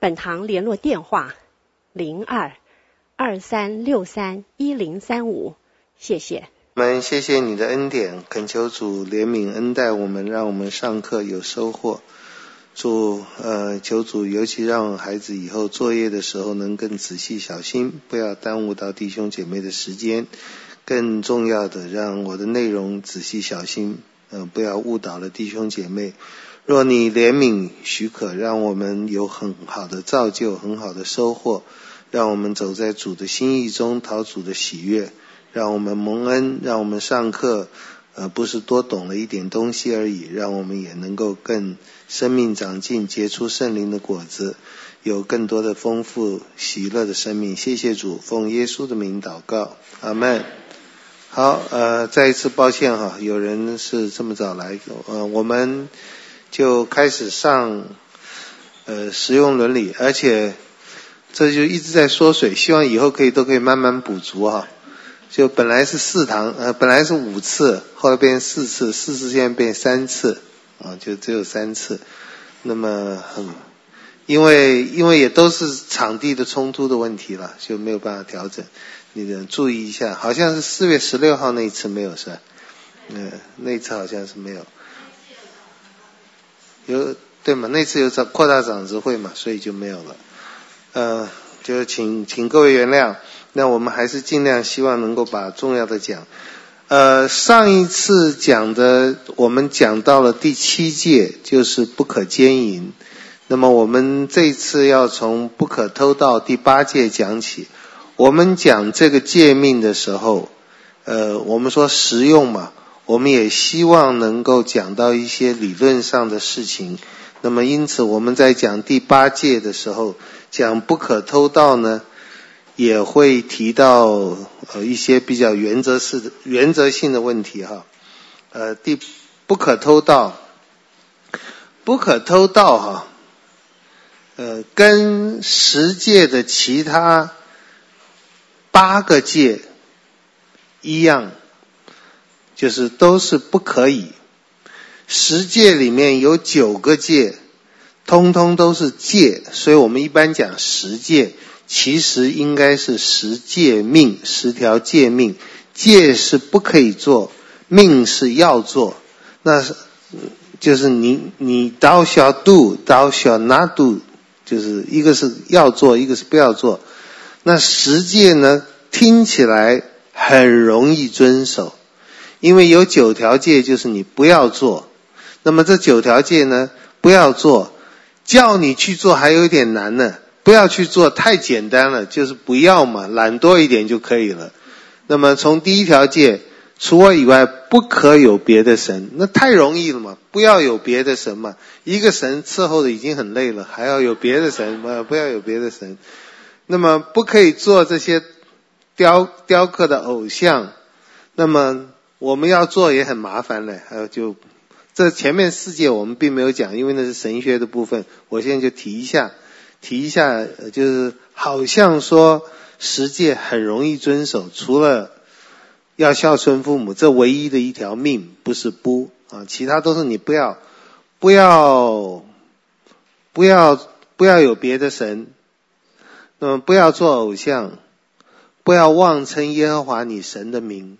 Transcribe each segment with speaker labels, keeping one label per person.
Speaker 1: 本堂联络电话：零二二三六三一零三五。谢谢。
Speaker 2: 我们谢谢你的恩典，恳求主怜悯恩待我们，让我们上课有收获。主，呃，求主尤其让孩子以后作业的时候能更仔细小心，不要耽误到弟兄姐妹的时间。更重要的，让我的内容仔细小心，呃，不要误导了弟兄姐妹。若你怜悯许可，让我们有很好的造就，很好的收获，让我们走在主的心意中，讨主的喜悦。让我们蒙恩，让我们上课，呃，不是多懂了一点东西而已，让我们也能够更生命长进，结出圣灵的果子，有更多的丰富喜乐的生命。谢谢主，奉耶稣的名祷告，阿门。好，呃，再一次抱歉哈，有人是这么早来，呃，我们就开始上，呃，实用伦理，而且这就一直在缩水，希望以后可以都可以慢慢补足哈。就本来是四堂，呃，本来是五次，后来变四次，四次现在变三次，啊，就只有三次。那么，嗯，因为因为也都是场地的冲突的问题了，就没有办法调整。你得注意一下，好像是四月十六号那一次没有是吧？嗯，那一次好像是没有。有对嘛？那次有长扩大长执会嘛，所以就没有了。呃，就请请各位原谅。那我们还是尽量希望能够把重要的讲。呃，上一次讲的，我们讲到了第七诫，就是不可奸淫。那么我们这次要从不可偷盗第八诫讲起。我们讲这个诫命的时候，呃，我们说实用嘛，我们也希望能够讲到一些理论上的事情。那么因此我们在讲第八戒的时候，讲不可偷盗呢，也会提到呃一些比较原则式的原则性的问题哈，呃，第不可偷盗，不可偷盗哈，呃，跟十戒的其他八个戒一样，就是都是不可以。十戒里面有九个戒，通通都是戒，所以我们一般讲十戒。其实应该是十戒命，十条戒命，戒是不可以做，命是要做。那是就是你你 thou shall do，thou shall not do，就是一个是要做，一个是不要做。那十戒呢，听起来很容易遵守，因为有九条戒就是你不要做。那么这九条戒呢，不要做，叫你去做还有点难呢。不要去做，太简单了，就是不要嘛，懒惰一点就可以了。那么从第一条戒，除我以外不可有别的神，那太容易了嘛，不要有别的神嘛，一个神伺候的已经很累了，还要有别的神嘛，不要有别的神。那么不可以做这些雕雕刻的偶像，那么我们要做也很麻烦嘞。还有就这前面四诫我们并没有讲，因为那是神学的部分，我现在就提一下。提一下，就是好像说十戒很容易遵守，除了要孝顺父母，这唯一的一条命不是不啊，其他都是你不要，不要，不要，不要有别的神，那么不要做偶像，不要妄称耶和华你神的名，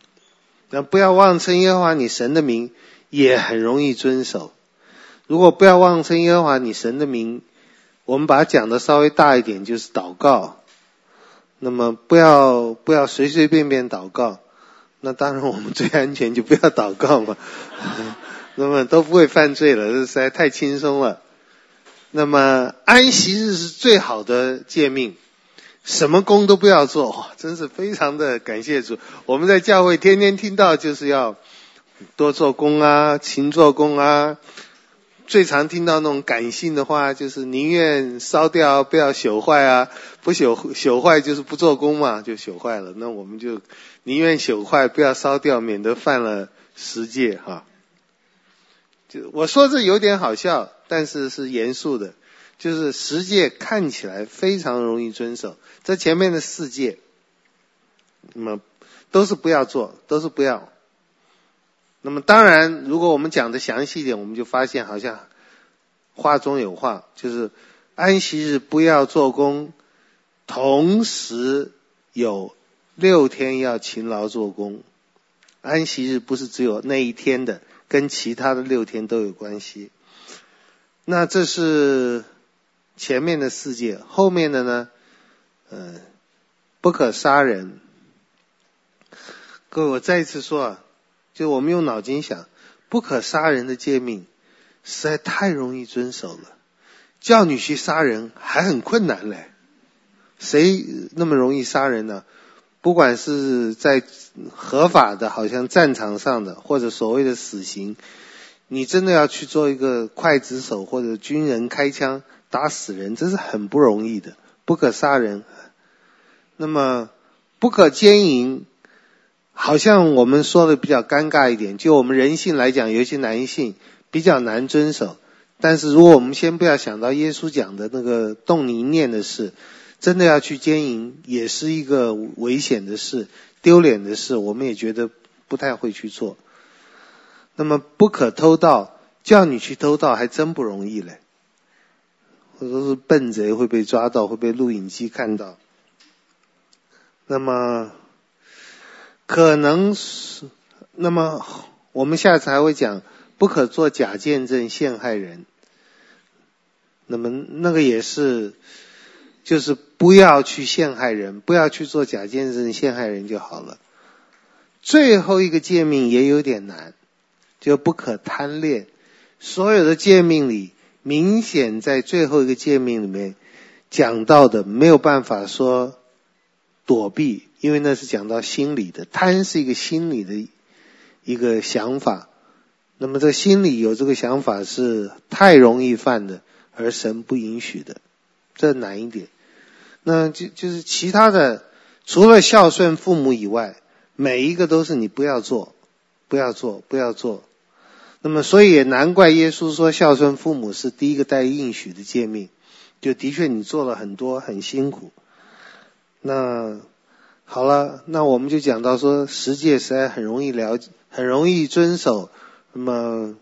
Speaker 2: 那不要妄称耶和华你神的名也很容易遵守。如果不要妄称耶和华你神的名，我们把它讲的稍微大一点，就是祷告。那么不要不要随随便便祷告。那当然我们最安全就不要祷告嘛。那么都不会犯罪了，这实在太轻松了。那么安息日是最好的诫命，什么工都不要做，真是非常的感谢主。我们在教会天天听到就是要多做工啊，勤做工啊。最常听到那种感性的话，就是宁愿烧掉，不要朽坏啊，不朽朽坏就是不做工嘛，就朽坏了。那我们就宁愿朽坏，不要烧掉，免得犯了十戒哈。就我说这有点好笑，但是是严肃的。就是十诫看起来非常容易遵守，在前面的四诫，那么都是不要做，都是不要。那么当然，如果我们讲的详细一点，我们就发现好像话中有话，就是安息日不要做工，同时有六天要勤劳做工。安息日不是只有那一天的，跟其他的六天都有关系。那这是。前面的世界，后面的呢？嗯，不可杀人。各位，我再一次说啊，就我们用脑筋想，不可杀人的诫命实在太容易遵守了，叫你去杀人还很困难嘞。谁那么容易杀人呢？不管是在合法的，好像战场上的，或者所谓的死刑，你真的要去做一个刽子手或者军人开枪。打死人，这是很不容易的。不可杀人，那么不可奸淫，好像我们说的比较尴尬一点。就我们人性来讲，尤其男性比较难遵守。但是如果我们先不要想到耶稣讲的那个动你一念的事，真的要去奸淫，也是一个危险的事、丢脸的事，我们也觉得不太会去做。那么不可偷盗，叫你去偷盗，还真不容易嘞。这都是笨贼会被抓到，会被录影机看到。那么，可能是，那么我们下次还会讲，不可做假见证陷害人。那么那个也是，就是不要去陷害人，不要去做假见证陷害人就好了。最后一个诫命也有点难，就不可贪恋。所有的诫命里。明显在最后一个诫命里面讲到的没有办法说躲避，因为那是讲到心理的，贪是一个心理的一个想法。那么这心里有这个想法是太容易犯的，而神不允许的，这难一点。那就就是其他的，除了孝顺父母以外，每一个都是你不要做，不要做，不要做。那么，所以也难怪耶稣说孝顺父母是第一个带应许的诫命。就的确你做了很多，很辛苦。那好了，那我们就讲到说，十诫实在很容易了解，很容易遵守。那么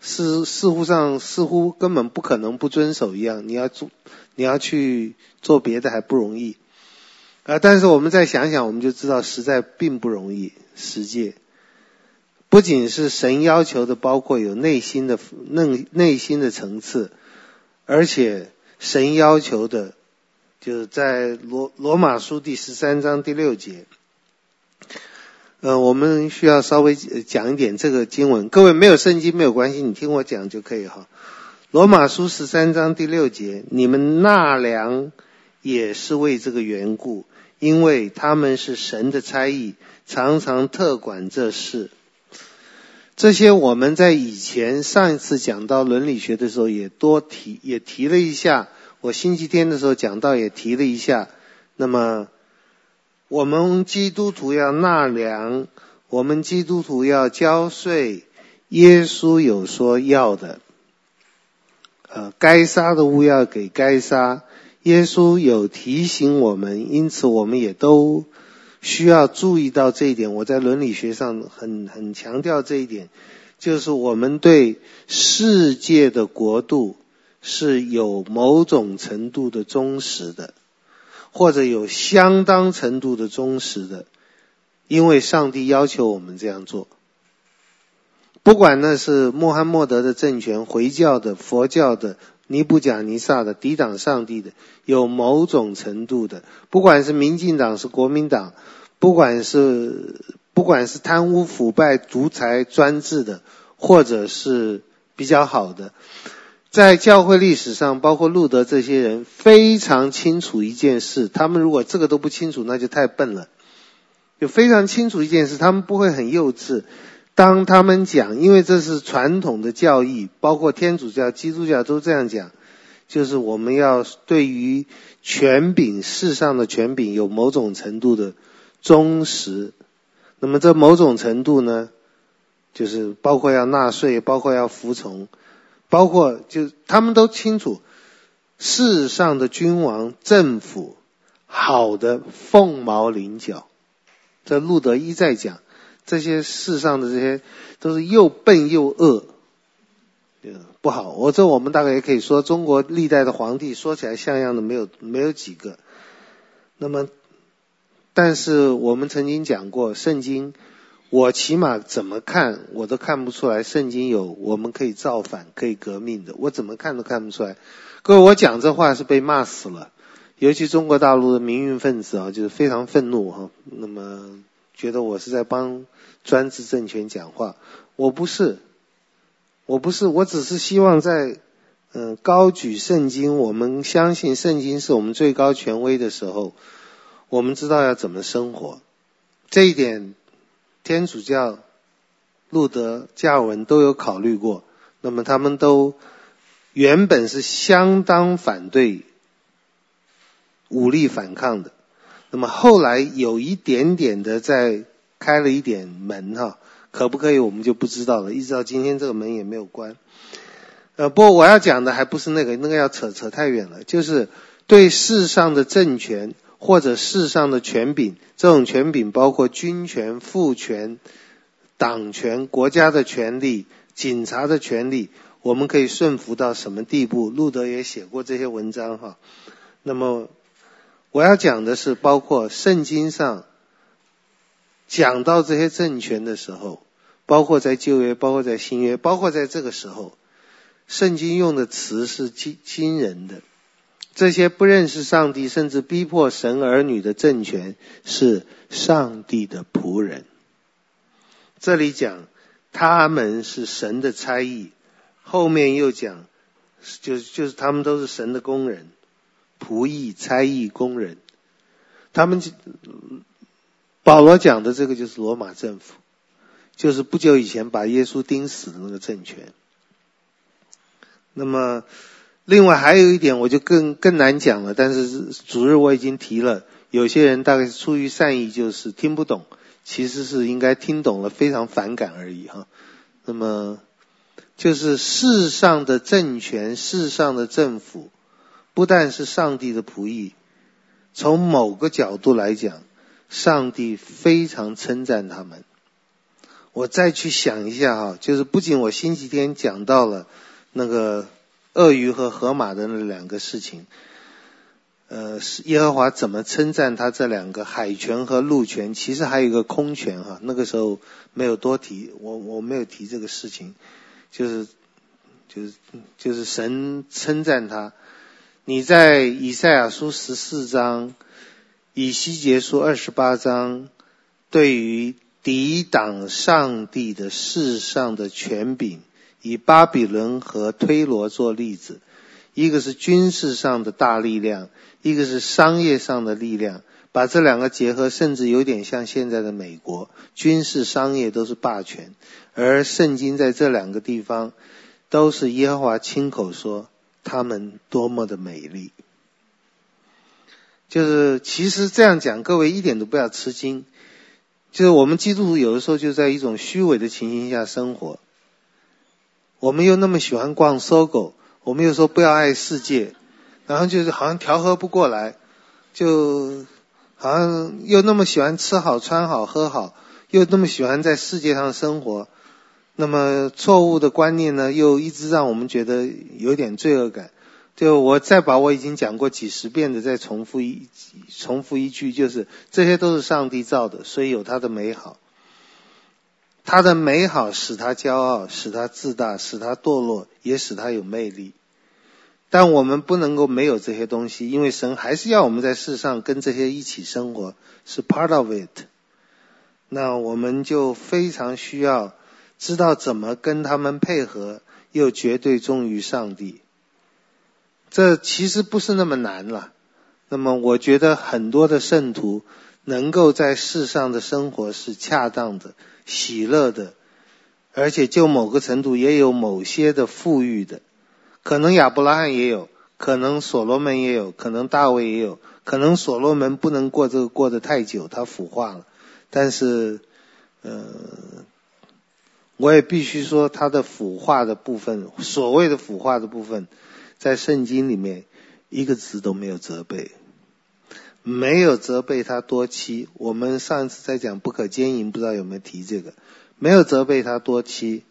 Speaker 2: 似似乎上似乎根本不可能不遵守一样。你要做，你要去做别的还不容易。啊，但是我们再想想，我们就知道实在并不容易。十诫。不仅是神要求的，包括有内心的内内心的层次，而且神要求的，就是在罗罗马书第十三章第六节。呃，我们需要稍微讲一点这个经文。各位没有圣经没有关系，你听我讲就可以哈。罗马书十三章第六节，你们纳粮也是为这个缘故，因为他们是神的差役，常常特管这事。这些我们在以前上一次讲到伦理学的时候也多提，也提了一下。我星期天的时候讲到也提了一下。那么，我们基督徒要纳粮，我们基督徒要交税。耶稣有说要的，呃，该杀的物要给该杀。耶稣有提醒我们，因此我们也都。需要注意到这一点，我在伦理学上很很强调这一点，就是我们对世界的国度是有某种程度的忠实的，或者有相当程度的忠实的，因为上帝要求我们这样做。不管那是穆罕默德的政权、回教的、佛教的。尼布甲尼撒的抵挡上帝的，有某种程度的，不管是民进党是国民党，不管是不管是贪污腐败独裁专制的，或者是比较好的，在教会历史上，包括路德这些人非常清楚一件事，他们如果这个都不清楚，那就太笨了。就非常清楚一件事，他们不会很幼稚，当他们讲，因为这是传统的教义，包括天主教、基督教都这样讲，就是我们要对于权柄，世上的权柄有某种程度的忠实。那么这某种程度呢，就是包括要纳税，包括要服从，包括就他们都清楚，世上的君王、政府，好的凤毛麟角。这路德一再讲。这些世上的这些都是又笨又恶，不好。我这我们大概也可以说，中国历代的皇帝说起来像样的没有没有几个。那么，但是我们曾经讲过，圣经，我起码怎么看我都看不出来，圣经有我们可以造反、可以革命的，我怎么看都看不出来。各位，我讲这话是被骂死了，尤其中国大陆的民运分子啊，就是非常愤怒哈。那么。觉得我是在帮专制政权讲话，我不是，我不是，我只是希望在嗯、呃、高举圣经，我们相信圣经是我们最高权威的时候，我们知道要怎么生活，这一点天主教、路德、加尔文都有考虑过，那么他们都原本是相当反对武力反抗的。那么后来有一点点的在开了一点门哈，可不可以我们就不知道了。一直到今天这个门也没有关。呃，不过我要讲的还不是那个，那个要扯扯太远了。就是对世上的政权或者世上的权柄，这种权柄包括军权、父权、党权、国家的权利、警察的权利，我们可以顺服到什么地步？路德也写过这些文章哈。那么。我要讲的是，包括圣经上讲到这些政权的时候，包括在旧约，包括在新约，包括在这个时候，圣经用的词是惊惊人的。这些不认识上帝，甚至逼迫神儿女的政权，是上帝的仆人。这里讲他们是神的差役，后面又讲，就是就是他们都是神的工人。仆役、差役、工人，他们就保罗讲的这个就是罗马政府，就是不久以前把耶稣钉死的那个政权。那么，另外还有一点，我就更更难讲了。但是主日我已经提了，有些人大概是出于善意，就是听不懂，其实是应该听懂了，非常反感而已哈。那么，就是世上的政权，世上的政府。不但是上帝的仆役，从某个角度来讲，上帝非常称赞他们。我再去想一下哈，就是不仅我星期天讲到了那个鳄鱼和河马的那两个事情，呃，耶和华怎么称赞他这两个海权和陆权？其实还有一个空权哈，那个时候没有多提，我我没有提这个事情，就是就是就是神称赞他。你在以赛亚书十四章、以西结书二十八章，对于抵挡上帝的世上的权柄，以巴比伦和推罗做例子，一个是军事上的大力量，一个是商业上的力量，把这两个结合，甚至有点像现在的美国，军事、商业都是霸权，而圣经在这两个地方，都是耶和华亲口说。他们多么的美丽，就是其实这样讲，各位一点都不要吃惊。就是我们基督徒有的时候就在一种虚伪的情形下生活，我们又那么喜欢逛搜狗我们又说不要爱世界，然后就是好像调和不过来，就好像又那么喜欢吃好、穿好、喝好，又那么喜欢在世界上生活。那么错误的观念呢，又一直让我们觉得有点罪恶感。就我再把我已经讲过几十遍的再重复一重复一句，就是这些都是上帝造的，所以有它的美好。它的美好使他骄傲，使他自大，使他堕落，也使他有魅力。但我们不能够没有这些东西，因为神还是要我们在世上跟这些一起生活，是 part of it。那我们就非常需要。知道怎么跟他们配合，又绝对忠于上帝，这其实不是那么难了。那么，我觉得很多的圣徒能够在世上的生活是恰当的、喜乐的，而且就某个程度也有某些的富裕的，可能亚伯拉罕也有，可能所罗门也有，可能大卫也有，可能所罗门不能过这个过得太久，他腐化了，但是，呃，我也必须说他的腐化的部分，所谓的腐化的部分，在圣经里面一个字都没有责备。没有责备他多妻，我们上次在讲不可奸淫，不知道有没有提这个？没有责备他多妻，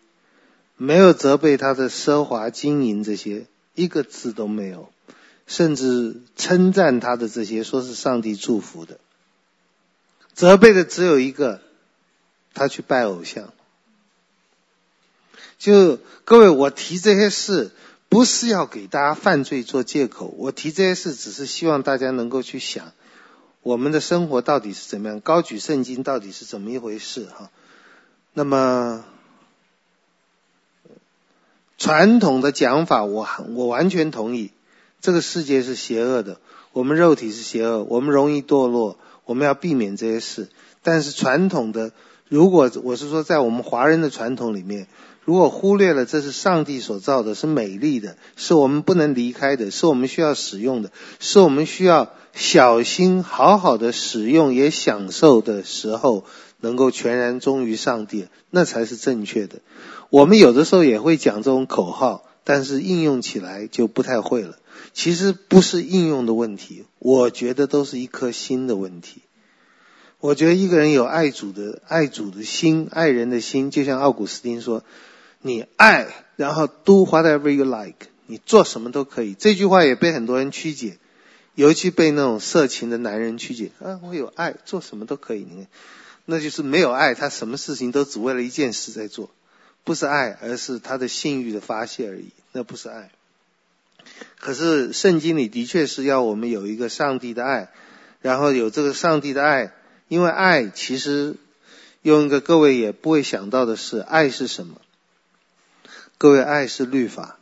Speaker 2: 没有责备他的奢华经营这些，一个字都没有，甚至称赞他的这些，说是上帝祝福的。责备的只有一个，他去拜偶像。就各位，我提这些事。不是要给大家犯罪做借口，我提这些事只是希望大家能够去想，我们的生活到底是怎么样，高举圣经到底是怎么一回事哈。那么传统的讲法我，我我完全同意，这个世界是邪恶的，我们肉体是邪恶，我们容易堕落，我们要避免这些事。但是传统的，如果我是说在我们华人的传统里面。如果忽略了这是上帝所造的，是美丽的，是我们不能离开的，是我们需要使用的，是我们需要小心好好的使用也享受的时候，能够全然忠于上帝，那才是正确的。我们有的时候也会讲这种口号，但是应用起来就不太会了。其实不是应用的问题，我觉得都是一颗心的问题。我觉得一个人有爱主的爱主的心，爱人的心，就像奥古斯丁说。你爱，然后 do whatever you like，你做什么都可以。这句话也被很多人曲解，尤其被那种色情的男人曲解。啊，我有爱，做什么都可以。你看，那就是没有爱，他什么事情都只为了一件事在做，不是爱，而是他的性欲的发泄而已。那不是爱。可是圣经里的确是要我们有一个上帝的爱，然后有这个上帝的爱，因为爱其实用一个各位也不会想到的是，爱是什么？各位，爱是律法，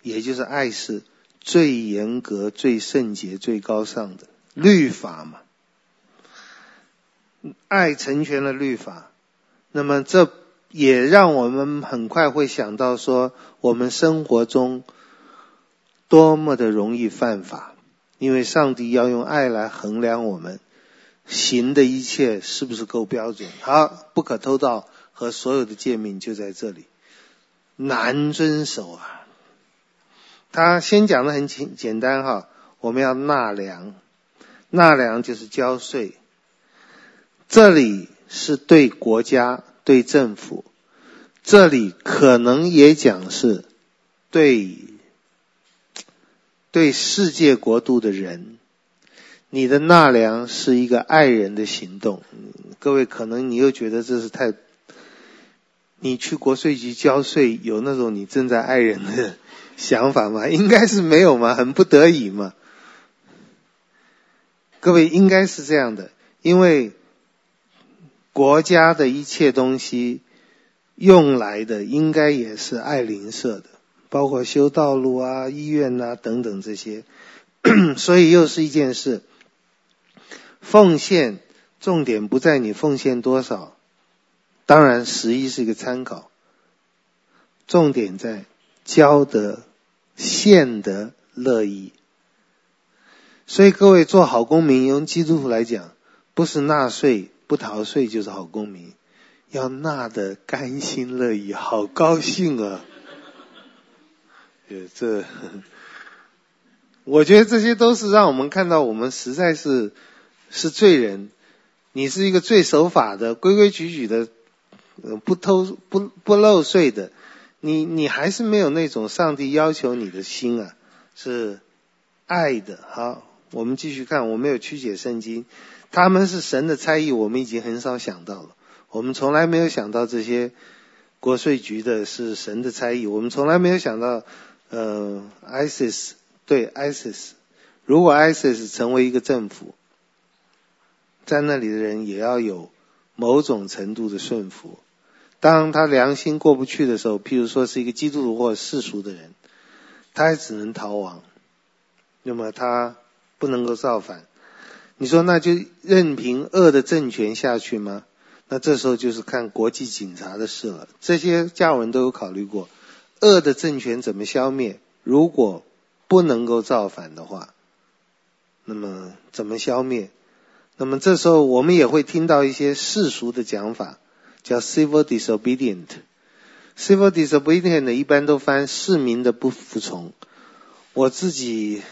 Speaker 2: 也就是爱是最严格、最圣洁、最高尚的律法嘛。爱成全了律法，那么这也让我们很快会想到说，我们生活中多么的容易犯法，因为上帝要用爱来衡量我们行的一切是不是够标准。好，不可偷盗和所有的诫命就在这里。难遵守啊！他先讲的很简简单哈，我们要纳粮，纳粮就是交税。这里是对国家、对政府，这里可能也讲是对对世界国度的人。你的纳粮是一个爱人的行动。各位，可能你又觉得这是太。你去国税局交税，有那种你正在爱人的 想法吗？应该是没有嘛，很不得已嘛。各位应该是这样的，因为国家的一切东西用来的应该也是爱邻舍的，包括修道路啊、医院啊等等这些，所以又是一件事。奉献重点不在你奉献多少。当然，十一是一个参考，重点在交得、献得乐意。所以各位做好公民，用基督徒来讲，不是纳税不逃税就是好公民，要纳得甘心乐意，好高兴啊！这，我觉得这些都是让我们看到，我们实在是是罪人。你是一个最守法的、规规矩矩的。呃不偷不不漏税的，你你还是没有那种上帝要求你的心啊，是爱的。好，我们继续看，我没有曲解圣经，他们是神的差役，我们已经很少想到了。我们从来没有想到这些国税局的是神的差役，我们从来没有想到，呃，ISIS 对 ISIS，如果 ISIS 成为一个政府，在那里的人也要有某种程度的顺服。当他良心过不去的时候，譬如说是一个基督徒或世俗的人，他还只能逃亡，那么他不能够造反。你说那就任凭恶的政权下去吗？那这时候就是看国际警察的事了。这些加尔文都有考虑过，恶的政权怎么消灭？如果不能够造反的话，那么怎么消灭？那么这时候我们也会听到一些世俗的讲法，叫 civil disobedient。civil disobedient 一般都翻市民的不服从。我自己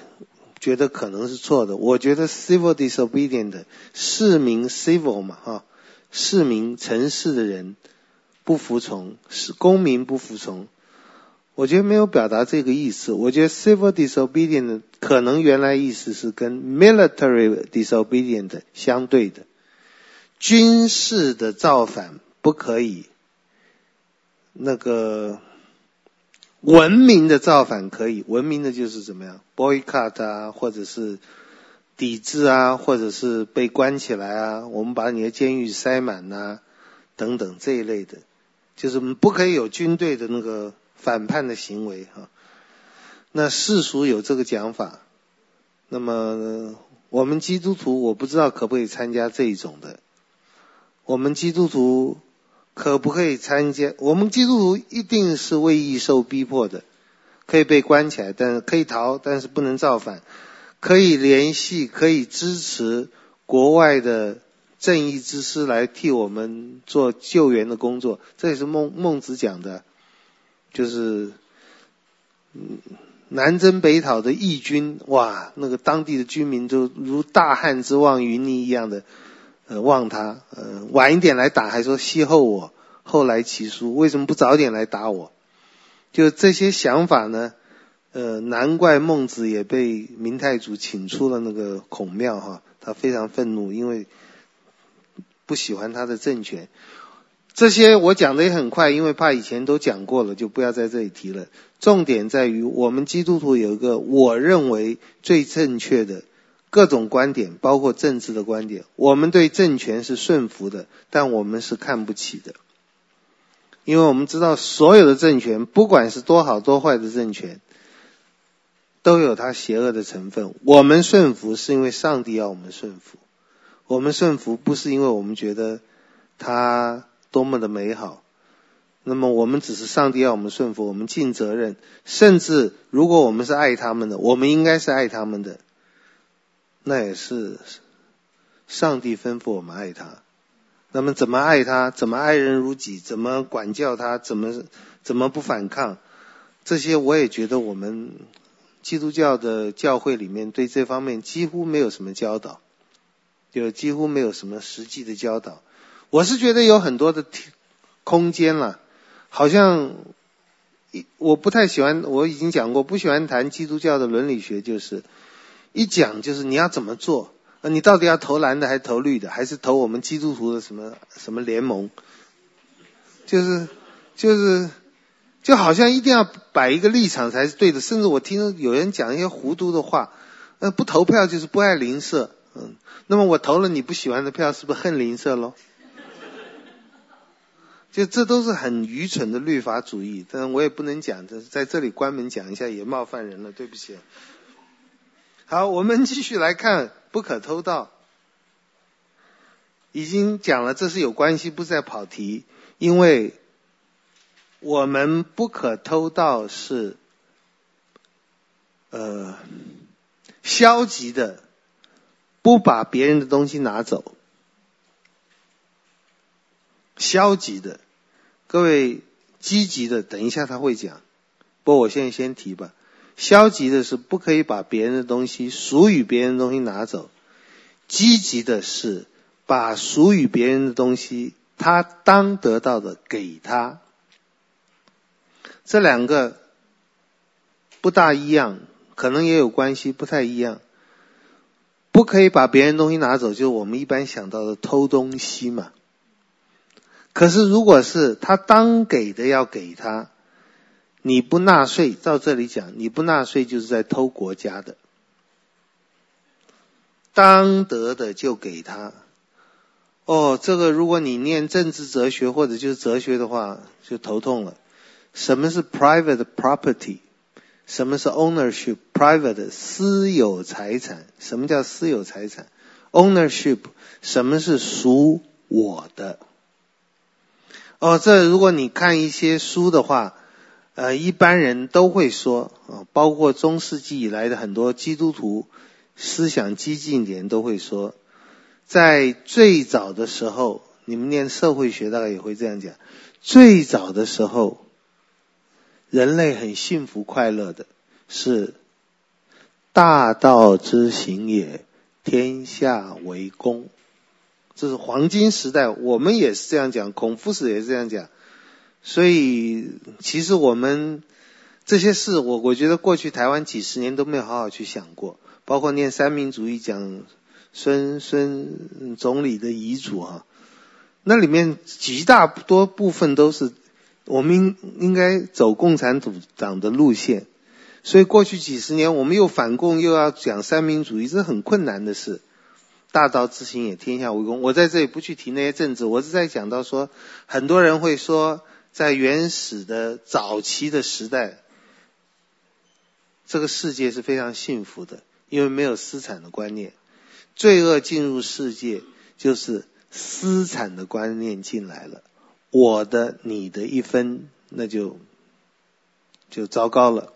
Speaker 2: 觉得可能是错的。我觉得 civil disobedient 市民 civil 嘛哈，市民城市的人不服从，是公民不服从。我觉得没有表达这个意思。我觉得 civil disobedient 可能原来意思是跟 military disobedient 相对的，军事的造反不可以，那个文明的造反可以。文明的就是怎么样，boycott 啊，或者是抵制啊，或者是被关起来啊，我们把你的监狱塞满呐、等等这一类的，就是不可以有军队的那个。反叛的行为哈，那世俗有这个讲法，那么我们基督徒我不知道可不可以参加这一种的。我们基督徒可不可以参加？我们基督徒一定是为义受逼迫的，可以被关起来，但是可以逃，但是不能造反，可以联系，可以支持国外的正义之师来替我们做救援的工作，这也是孟孟子讲的。就是，南征北讨的义军，哇，那个当地的居民就如大旱之望云霓一样的，呃，望他，呃，晚一点来打，还说邂逅我，后来其书，为什么不早点来打我？就这些想法呢，呃，难怪孟子也被明太祖请出了那个孔庙哈，他非常愤怒，因为不喜欢他的政权。这些我讲的也很快，因为怕以前都讲过了，就不要在这里提了。重点在于，我们基督徒有一个我认为最正确的各种观点，包括政治的观点。我们对政权是顺服的，但我们是看不起的，因为我们知道所有的政权，不管是多好多坏的政权，都有它邪恶的成分。我们顺服是因为上帝要我们顺服，我们顺服不是因为我们觉得他。多么的美好！那么我们只是上帝要我们顺服，我们尽责任。甚至如果我们是爱他们的，我们应该是爱他们的。那也是上帝吩咐我们爱他。那么怎么爱他？怎么爱人如己？怎么管教他？怎么怎么不反抗？这些我也觉得我们基督教的教会里面对这方面几乎没有什么教导，就几乎没有什么实际的教导。我是觉得有很多的空间了，好像我不太喜欢，我已经讲过，不喜欢谈基督教的伦理学，就是一讲就是你要怎么做，你到底要投蓝的还是投绿的，还是投我们基督徒的什么什么联盟？就是就是就好像一定要摆一个立场才是对的，甚至我听有人讲一些糊涂的话，呃，不投票就是不爱邻舍，嗯，那么我投了你不喜欢的票，是不是恨邻舍喽？就这都是很愚蠢的律法主义，但我也不能讲，这是在这里关门讲一下也冒犯人了，对不起。好，我们继续来看不可偷盗。已经讲了，这是有关系，不是在跑题，因为我们不可偷盗是呃消极的，不把别人的东西拿走。消极的，各位积极的，等一下他会讲，不过我现在先提吧。消极的是不可以把别人的东西、属于别人的东西拿走；积极的是把属于别人的东西，他当得到的给他。这两个不大一样，可能也有关系，不太一样。不可以把别人东西拿走，就是我们一般想到的偷东西嘛。可是，如果是他当给的要给他，你不纳税，照这里讲，你不纳税就是在偷国家的，当得的就给他。哦，这个如果你念政治哲学或者就是哲学的话，就头痛了。什么是 private property？什么是 ownership？private 私有财产，什么叫私有财产？ownership 什么是属我的？哦，这如果你看一些书的话，呃，一般人都会说，啊，包括中世纪以来的很多基督徒思想激进点都会说，在最早的时候，你们念社会学大概也会这样讲，最早的时候，人类很幸福快乐的是大道之行也，天下为公。这是黄金时代，我们也是这样讲，孔夫子也是这样讲。所以，其实我们这些事，我我觉得过去台湾几十年都没有好好去想过，包括念三民主义讲孙孙总理的遗嘱啊，那里面极大多部分都是我们应该走共产主党的路线。所以过去几十年，我们又反共又要讲三民主义，这是很困难的事。大道之行也，天下为公。我在这里不去提那些政治，我是在讲到说，很多人会说，在原始的早期的时代，这个世界是非常幸福的，因为没有私产的观念。罪恶进入世界，就是私产的观念进来了，我的、你的一分，那就就糟糕了。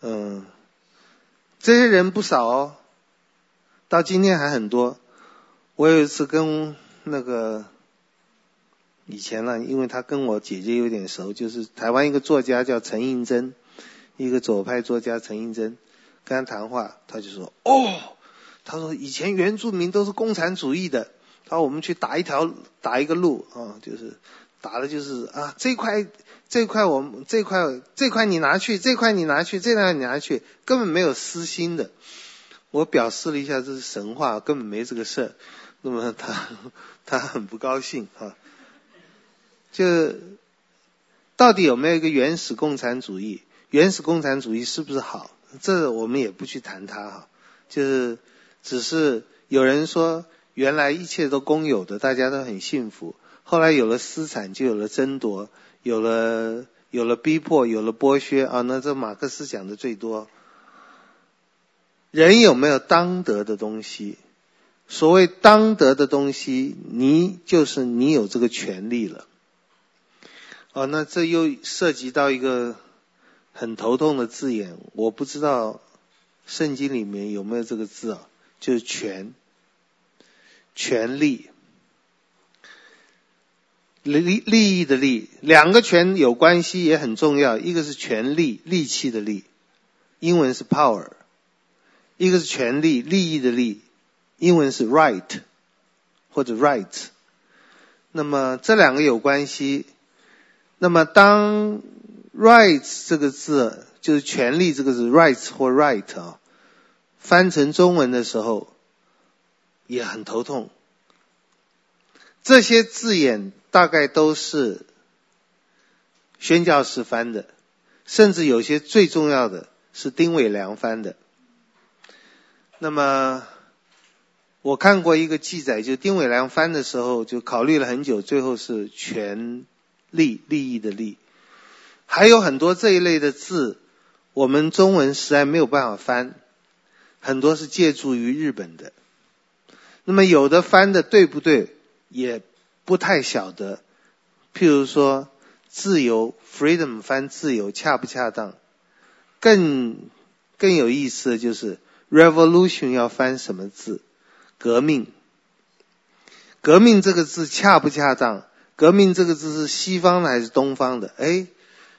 Speaker 2: 嗯，这些人不少哦。到今天还很多。我有一次跟那个以前呢，因为他跟我姐姐有点熟，就是台湾一个作家叫陈映真，一个左派作家陈映真，跟他谈话，他就说：“哦，他说以前原住民都是共产主义的，他说我们去打一条打一个路啊，就是打的就是啊这块这块我们这块这块你拿去，这块你拿去，这块你拿去，根本没有私心的。”我表示了一下，这是神话，根本没这个事儿。那么他 他很不高兴啊。就到底有没有一个原始共产主义？原始共产主义是不是好？这我们也不去谈它哈。就是只是有人说，原来一切都公有的，大家都很幸福。后来有了私产，就有了争夺，有了有了逼迫，有了剥削啊。那这马克思讲的最多。人有没有当得的东西？所谓当得的东西，你就是你有这个权利了。哦，那这又涉及到一个很头痛的字眼，我不知道圣经里面有没有这个字啊？就是权，权利，利利益的利，两个权有关系也很重要，一个是权利，利器的利，英文是 power。一个是权利，利益的利，英文是 right 或者 right。那么这两个有关系。那么当 “rights” 这个字就是权利这个字 “rights” 或 right 啊，翻成中文的时候也很头痛。这些字眼大概都是宣教士翻的，甚至有些最重要的是丁伟良翻的。那么，我看过一个记载，就丁伟良翻的时候，就考虑了很久，最后是权利利益的利，还有很多这一类的字，我们中文实在没有办法翻，很多是借助于日本的。那么有的翻的对不对，也不太晓得。譬如说，自由 （freedom） 翻自由恰不恰当？更更有意思的就是。Revolution 要翻什么字？革命。革命这个字恰不恰当？革命这个字是西方的还是东方的？哎，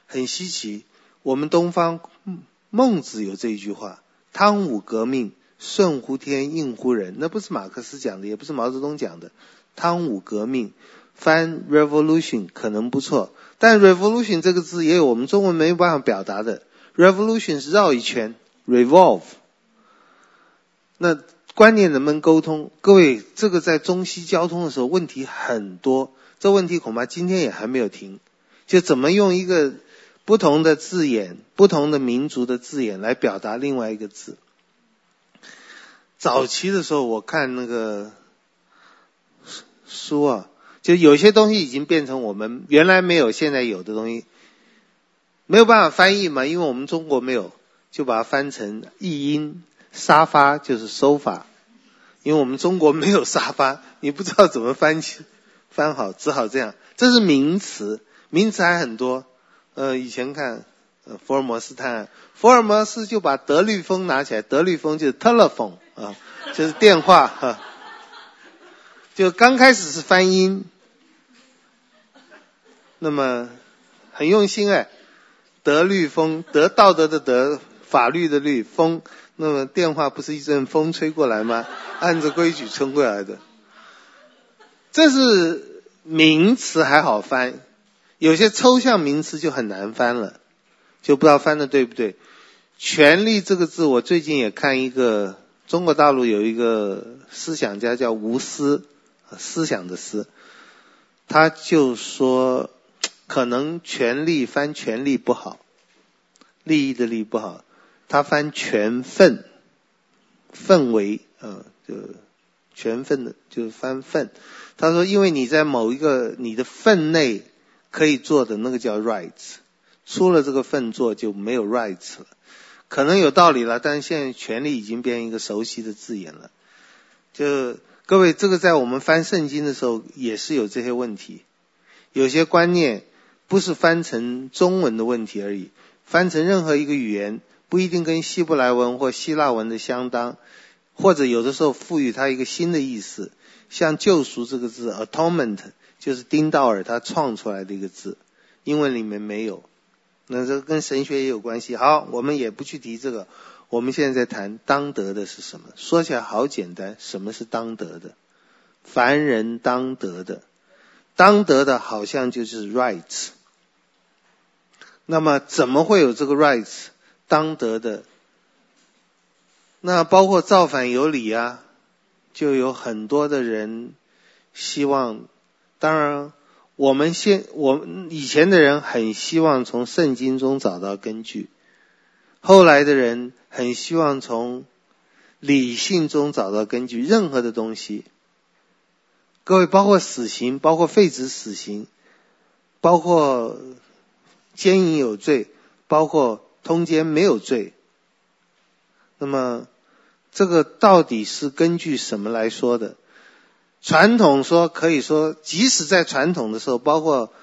Speaker 2: 很稀奇。我们东方孟子有这一句话：“汤武革命，顺乎天，应乎人。”那不是马克思讲的，也不是毛泽东讲的。汤武革命翻 Revolution 可能不错，但 Revolution 这个字也有我们中文没有办法表达的。Revolution 是绕一圈，revolve。那观念能不能沟通？各位，这个在中西交通的时候问题很多，这问题恐怕今天也还没有停。就怎么用一个不同的字眼、不同的民族的字眼来表达另外一个字？早期的时候，我看那个书啊，就有些东西已经变成我们原来没有、现在有的东西，没有办法翻译嘛，因为我们中国没有，就把它翻成译音。沙发就是 sofa，因为我们中国没有沙发，你不知道怎么翻译，翻好，只好这样。这是名词，名词还很多。呃，以前看呃福尔摩斯探案，福尔摩斯就把德律风拿起来，德律风就是 telephone 啊，就是电话哈、就刚开始是翻音，那么很用心哎，德律风，德道德的德，法律的律，风，那么电话不是一阵风吹过来吗？按着规矩吹过来的。这是名词还好翻，有些抽象名词就很难翻了，就不知道翻的对不对。权力这个字，我最近也看一个中国大陆有一个思想家叫吴思，思想的思，他就说可能权力翻权力不好，利益的利不好，他翻权分，氛围，嗯，就权分的就翻分。他说：“因为你在某一个你的份内可以做的那个叫 rights，出了这个份做就没有 rights 了，可能有道理了，但是现在权力已经变一个熟悉的字眼了。就各位，这个在我们翻圣经的时候也是有这些问题，有些观念不是翻成中文的问题而已，翻成任何一个语言不一定跟希伯来文或希腊文的相当，或者有的时候赋予它一个新的意思。”像救赎这个字，atonement 就是丁道尔他创出来的一个字，英文里面没有，那这跟神学也有关系。好，我们也不去提这个，我们现在在谈当得的是什么？说起来好简单，什么是当得的？凡人当得的，当得的好像就是 rights。那么怎么会有这个 rights？当得的，那包括造反有理啊。就有很多的人希望，当然，我们现我们以前的人很希望从圣经中找到根据，后来的人很希望从理性中找到根据。任何的东西，各位，包括死刑，包括废止死刑，包括奸淫有罪，包括通奸没有罪，那么。这个到底是根据什么来说的？传统说可以说，即使在传统的时候，包括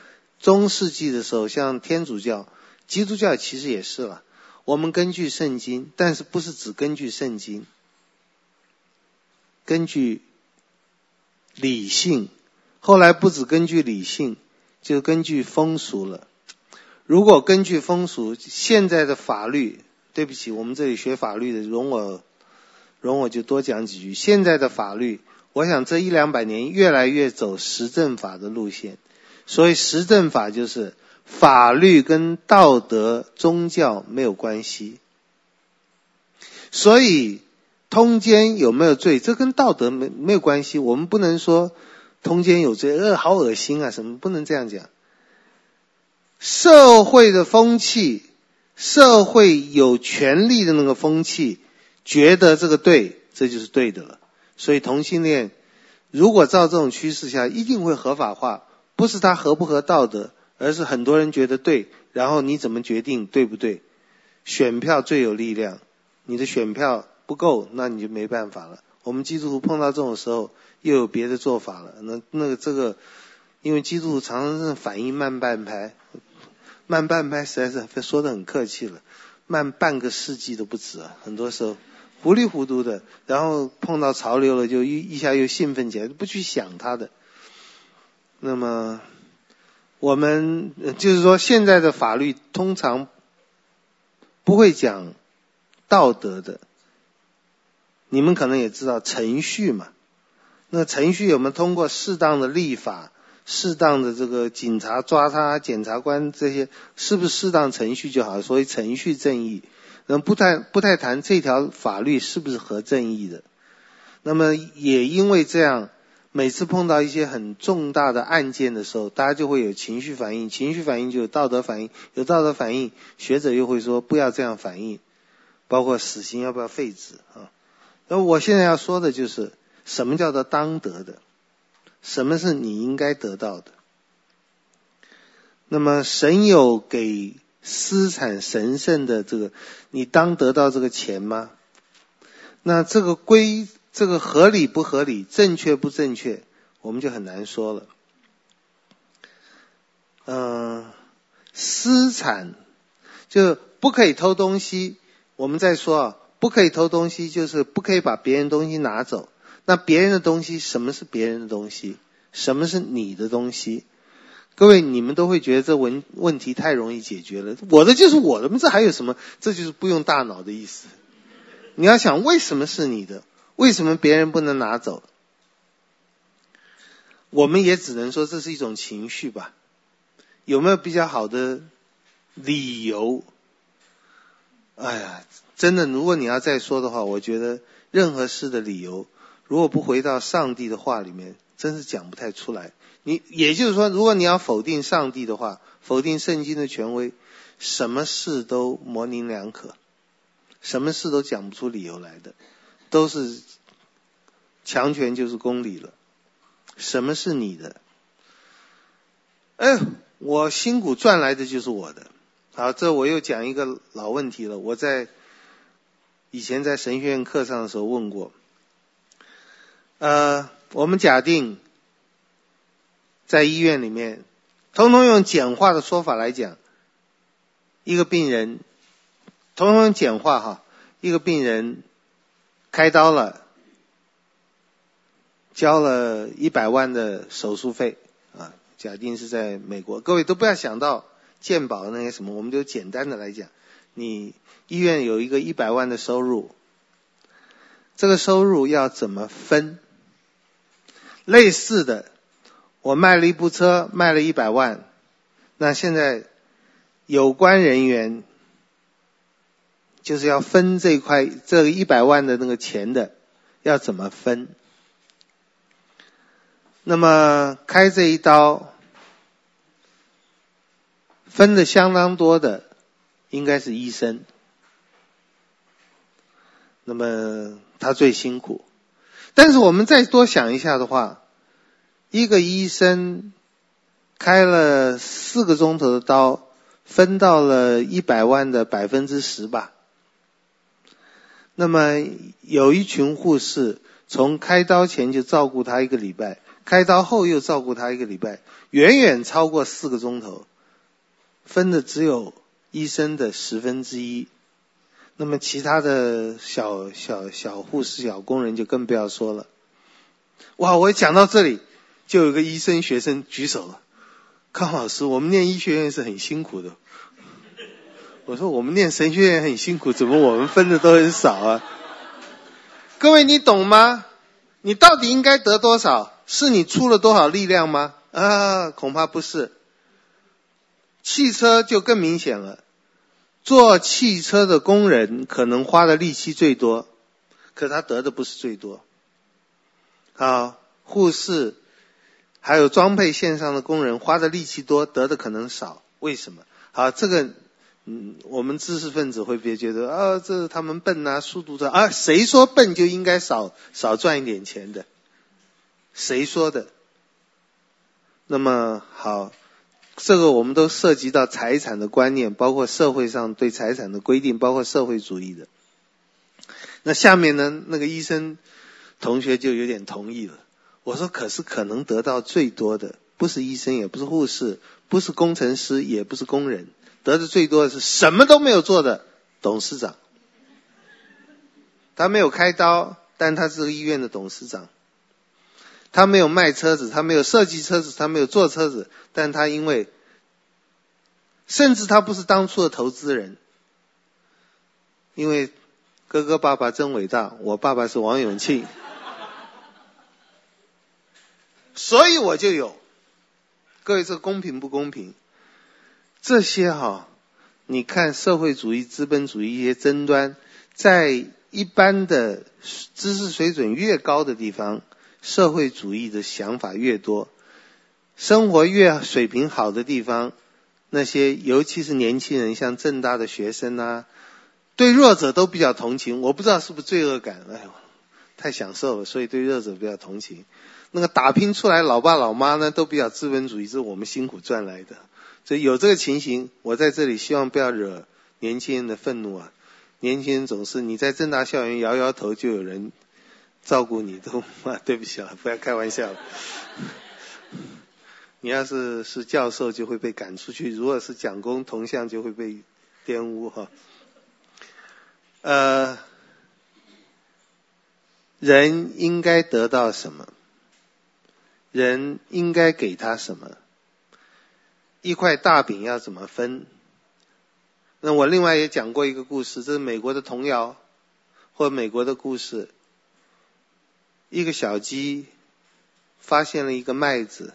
Speaker 2: 中世纪的时候，像天主教、基督教其实也是了。我们根据圣经，但是不是只根据圣经，根据理性。后来不只根据理性，就根据风俗了。如果根据风俗，现在的法律，对不起，我们这里学法律的，容我。容我就多讲几句。现在的法律，我想这一两百年越来越走实证法的路线。所以实证法就是法律跟道德、宗教没有关系。所以通奸有没有罪，这跟道德没没有关系。我们不能说通奸有罪，呃，好恶心啊，什么不能这样讲。社会的风气，社会有权力的那个风气。觉得这个对，这就是对的了。所以同性恋，如果照这种趋势下，一定会合法化。不是它合不合道德，而是很多人觉得对。然后你怎么决定对不对？选票最有力量，你的选票不够，那你就没办法了。我们基督徒碰到这种时候，又有别的做法了。那那个这个，因为基督徒常常是反应慢半拍，慢半拍实在是说的很客气了，慢半个世纪都不止啊，很多时候。糊里糊涂的，然后碰到潮流了，就一一下又兴奋起来，不去想他的。那么，我们就是说，现在的法律通常不会讲道德的。你们可能也知道程序嘛，那程序有没有通过适当的立法、适当的这个警察抓他、检察官这些，是不是适当程序就好？所以程序正义。那不太不太谈这条法律是不是合正义的，那么也因为这样，每次碰到一些很重大的案件的时候，大家就会有情绪反应，情绪反应就有道德反应，有道德反应，学者又会说不要这样反应，包括死刑要不要废止啊？那我现在要说的就是什么叫做当得的，什么是你应该得到的？那么神有给。私产神圣的这个，你当得到这个钱吗？那这个规，这个合理不合理，正确不正确，我们就很难说了。嗯、私产就不可以偷东西。我们在说啊，不可以偷东西，就是不可以把别人东西拿走。那别人的东西，什么是别人的东西？什么是你的东西？各位，你们都会觉得这问问题太容易解决了。我的就是我的，这还有什么？这就是不用大脑的意思。你要想，为什么是你的？为什么别人不能拿走？我们也只能说这是一种情绪吧。有没有比较好的理由？哎呀，真的，如果你要再说的话，我觉得任何事的理由，如果不回到上帝的话里面，真是讲不太出来。你也就是说，如果你要否定上帝的话，否定圣经的权威，什么事都模棱两可，什么事都讲不出理由来的，都是强权就是公理了。什么是你的？哎，我辛苦赚来的就是我的。好，这我又讲一个老问题了。我在以前在神学院课上的时候问过。呃，我们假定在医院里面，通通用简化的说法来讲，一个病人，通通简化哈，一个病人开刀了。交了一百万的手术费啊，假定是在美国，各位都不要想到健保那些什么，我们就简单的来讲，你医院有一个一百万的收入，这个收入要怎么分？类似的，我卖了一部车，卖了一百万，那现在有关人员就是要分这块这一百万的那个钱的，要怎么分？那么开这一刀分的相当多的，应该是医生。那么他最辛苦，但是我们再多想一下的话，一个医生开了四个钟头的刀，分到了一百万的百分之十吧。那么有一群护士从开刀前就照顾他一个礼拜。开刀后又照顾他一个礼拜，远远超过四个钟头，分的只有医生的十分之一。那么其他的小小小护士、小工人就更不要说了。哇！我讲到这里，就有个医生学生举手了。康老师，我们念医学院是很辛苦的。我说我们念神学院很辛苦，怎么我们分的都很少啊？各位，你懂吗？你到底应该得多少？是你出了多少力量吗？啊，恐怕不是。汽车就更明显了，做汽车的工人可能花的力气最多，可他得的不是最多。好，护士还有装配线上的工人花的力气多，得的可能少。为什么？好，这个嗯，我们知识分子会别觉得啊，这是他们笨啊，速度的啊，谁说笨就应该少少赚一点钱的？谁说的？那么好，这个我们都涉及到财产的观念，包括社会上对财产的规定，包括社会主义的。那下面呢，那个医生同学就有点同意了。我说，可是可能得到最多的，不是医生，也不是护士，不是工程师，也不是工人，得的最多的是什么都没有做的董事长。他没有开刀，但他是个医院的董事长。他没有卖车子，他没有设计车子，他没有做车子，但他因为，甚至他不是当初的投资人，因为哥哥爸爸真伟大，我爸爸是王永庆，所以我就有。各位，这公平不公平？这些哈，你看社会主义、资本主义一些争端，在一般的知识水准越高的地方。社会主义的想法越多，生活越水平好的地方，那些尤其是年轻人，像正大的学生啊，对弱者都比较同情。我不知道是不是罪恶感，哎呦，太享受了，所以对弱者比较同情。那个打拼出来老爸老妈呢，都比较资本主义，是我们辛苦赚来的。所以有这个情形，我在这里希望不要惹年轻人的愤怒啊。年轻人总是你在正大校园摇摇头，就有人。照顾你都啊，对不起啊，不要开玩笑了。你要是是教授就会被赶出去，如果是蒋公铜像就会被玷污哈。呃，人应该得到什么？人应该给他什么？一块大饼要怎么分？那我另外也讲过一个故事，这是美国的童谣或美国的故事。一个小鸡发现了一个麦子。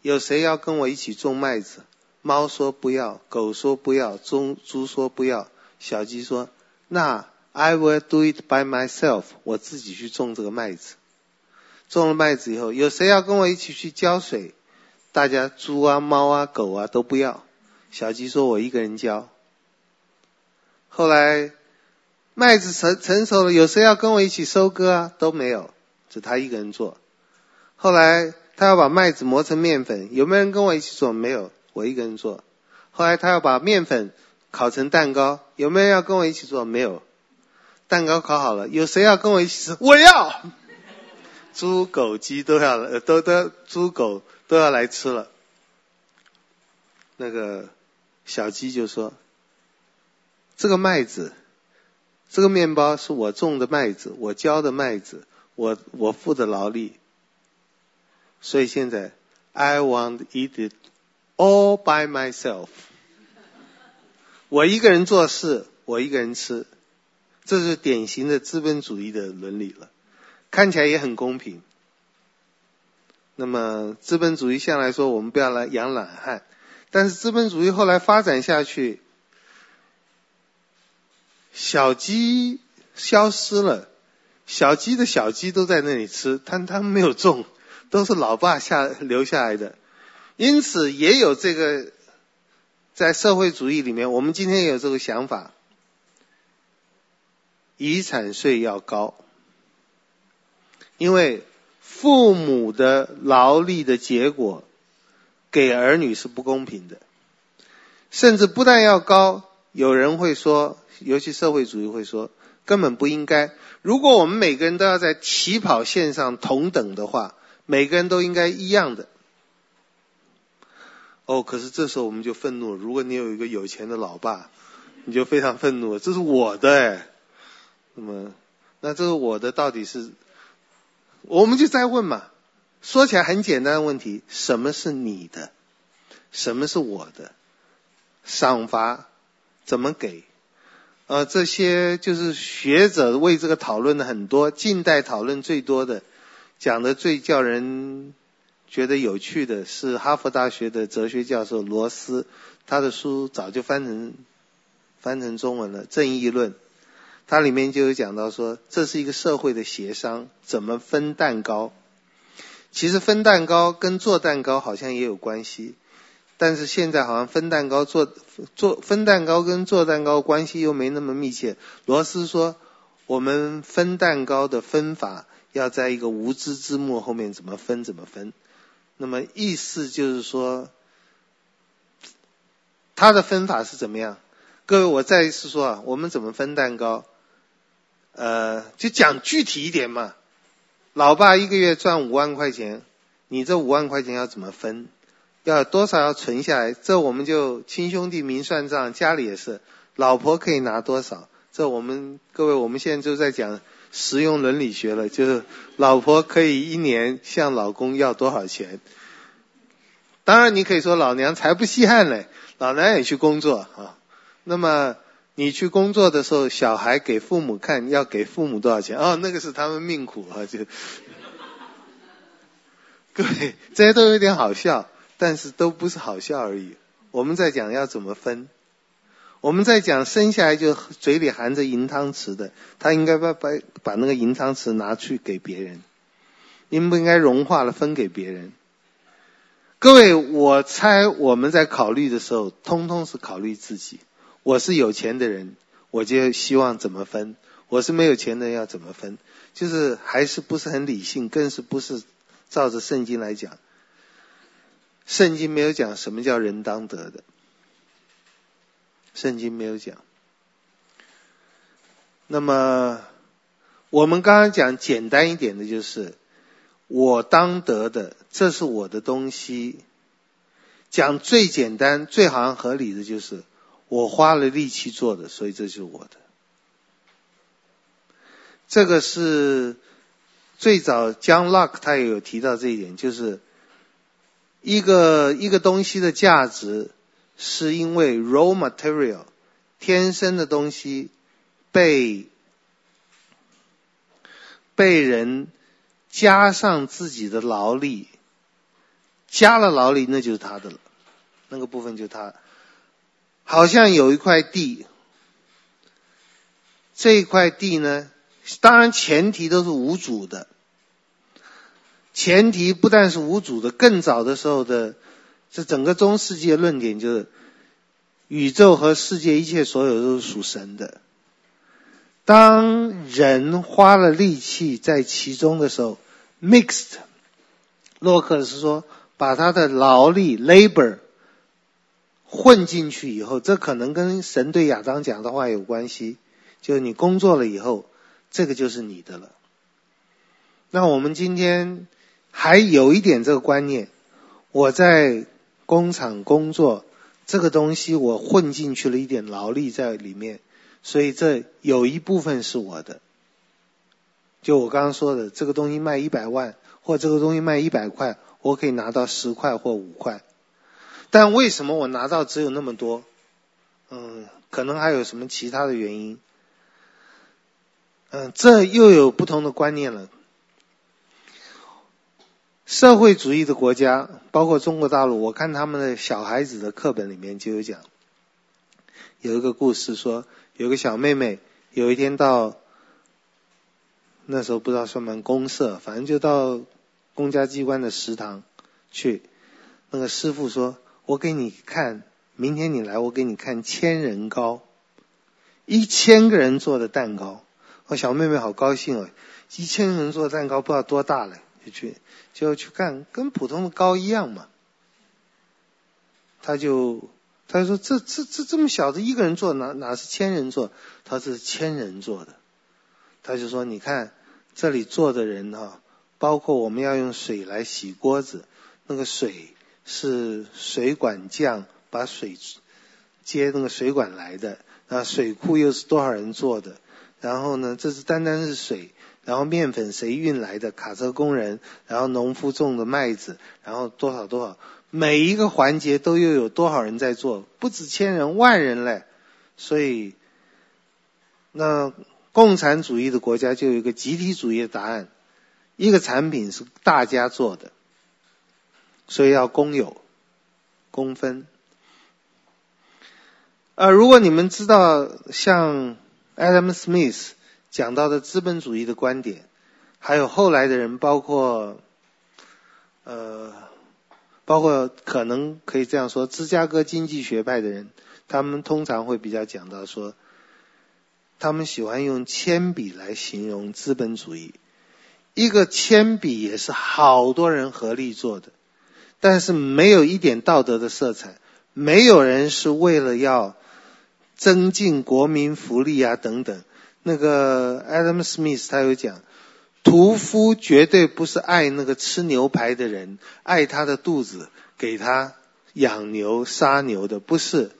Speaker 2: 有谁要跟我一起种麦子？猫说不要，狗说不要，猪猪说不要，小鸡说：“那 I will do it by myself，我自己去种这个麦子。”种了麦子以后，有谁要跟我一起去浇水？大家猪啊、猫啊、狗啊都不要。小鸡说：“我一个人浇。”后来麦子成成熟了，有谁要跟我一起收割啊？都没有，只他一个人做。后来。他要把麦子磨成面粉，有没有人跟我一起做？没有，我一个人做。后来他要把面粉烤成蛋糕，有没有人要跟我一起做？没有。蛋糕烤好了，有谁要跟我一起吃？我要。猪狗鸡都要，都都猪狗都要来吃了。那个小鸡就说：“这个麦子，这个面包是我种的麦子，我浇的麦子，我我付的劳力。”所以现在，I want eat it all by myself。我一个人做事，我一个人吃，这是典型的资本主义的伦理了，看起来也很公平。那么资本主义向来说我们不要来养懒汉，但是资本主义后来发展下去，小鸡消失了，小鸡的小鸡都在那里吃，但他们没有种。都是老爸下留下来的，因此也有这个，在社会主义里面，我们今天也有这个想法，遗产税要高，因为父母的劳力的结果给儿女是不公平的，甚至不但要高，有人会说，尤其社会主义会说，根本不应该。如果我们每个人都要在起跑线上同等的话，每个人都应该一样的。哦，可是这时候我们就愤怒。如果你有一个有钱的老爸，你就非常愤怒。这是我的哎，那么，那这是我的到底是？我们就再问嘛。说起来很简单的问题：什么是你的？什么是我的？赏罚怎么给？呃，这些就是学者为这个讨论的很多，近代讨论最多的。讲的最叫人觉得有趣的是哈佛大学的哲学教授罗斯，他的书早就翻成翻成中文了，《正义论》，它里面就有讲到说，这是一个社会的协商，怎么分蛋糕？其实分蛋糕跟做蛋糕好像也有关系，但是现在好像分蛋糕做做分蛋糕跟做蛋糕关系又没那么密切。罗斯说，我们分蛋糕的分法。要在一个无知之幕后面怎么分怎么分，那么意思就是说，他的分法是怎么样？各位，我再一次说啊，我们怎么分蛋糕？呃，就讲具体一点嘛。老爸一个月赚五万块钱，你这五万块钱要怎么分？要多少要存下来？这我们就亲兄弟明算账，家里也是。老婆可以拿多少？这我们各位，我们现在就在讲。实用伦理学了，就是老婆可以一年向老公要多少钱？当然，你可以说老娘才不稀罕嘞，老娘也去工作啊。那么你去工作的时候，小孩给父母看要给父母多少钱？哦，那个是他们命苦啊，就 各位这些都有点好笑，但是都不是好笑而已。我们在讲要怎么分。我们在讲生下来就嘴里含着银汤匙的，他应该把把把那个银汤匙拿去给别人，应不应该融化了分给别人？各位，我猜我们在考虑的时候，通通是考虑自己。我是有钱的人，我就希望怎么分；我是没有钱的人，要怎么分？就是还是不是很理性，更是不是照着圣经来讲。圣经没有讲什么叫人当得的。圣经没有讲。那么，我们刚刚讲简单一点的，就是我当得的，这是我的东西，讲最简单、最好像合理的就是，我花了力气做的，所以这就是我的。这个是最早 John Locke 他也有提到这一点，就是一个一个东西的价值，是因为 raw material 天生的东西被被人加上自己的劳力。加了劳力，那就是他的了，那个部分就是他。好像有一块地，这一块地呢，当然前提都是无主的。前提不但是无主的，更早的时候的，这整个中世纪的论点就是，宇宙和世界一切所有都是属神的。当人花了力气在其中的时候，mixed，洛克是说。把他的劳力 labor 混进去以后，这可能跟神对亚当讲的话有关系。就是你工作了以后，这个就是你的了。那我们今天还有一点这个观念，我在工厂工作，这个东西我混进去了一点劳力在里面，所以这有一部分是我的。就我刚刚说的，这个东西卖一百万，或这个东西卖一百块。我可以拿到十块或五块，但为什么我拿到只有那么多？嗯，可能还有什么其他的原因。嗯，这又有不同的观念了。社会主义的国家，包括中国大陆，我看他们的小孩子的课本里面就有讲，有一个故事说，有个小妹妹有一天到，那时候不知道算不算公社，反正就到。公家机关的食堂去，那个师傅说：“我给你看，明天你来，我给你看千人糕，一千个人做的蛋糕。”我小妹妹好高兴哦，一千个人做蛋糕不知道多大了，就去就去看，跟普通的糕一样嘛。他就他就说：“这这这这么小的一个人做，哪哪是千人做？他是千人做的。”他就说：“你看这里做的人哈。”包括我们要用水来洗锅子，那个水是水管匠把水接那个水管来的，啊，水库又是多少人做的？然后呢，这是单单是水，然后面粉谁运来的？卡车工人，然后农夫种的麦子，然后多少多少，每一个环节都又有多少人在做？不止千人，万人嘞。所以，那共产主义的国家就有一个集体主义的答案。一个产品是大家做的，所以要公有、公分。呃，如果你们知道像 Adam Smith 讲到的资本主义的观点，还有后来的人，包括呃，包括可能可以这样说，芝加哥经济学派的人，他们通常会比较讲到说，他们喜欢用铅笔来形容资本主义。一个铅笔也是好多人合力做的，但是没有一点道德的色彩，没有人是为了要增进国民福利啊等等。那个 Adam Smith 他有讲，屠夫绝对不是爱那个吃牛排的人，爱他的肚子，给他养牛杀牛的，不是。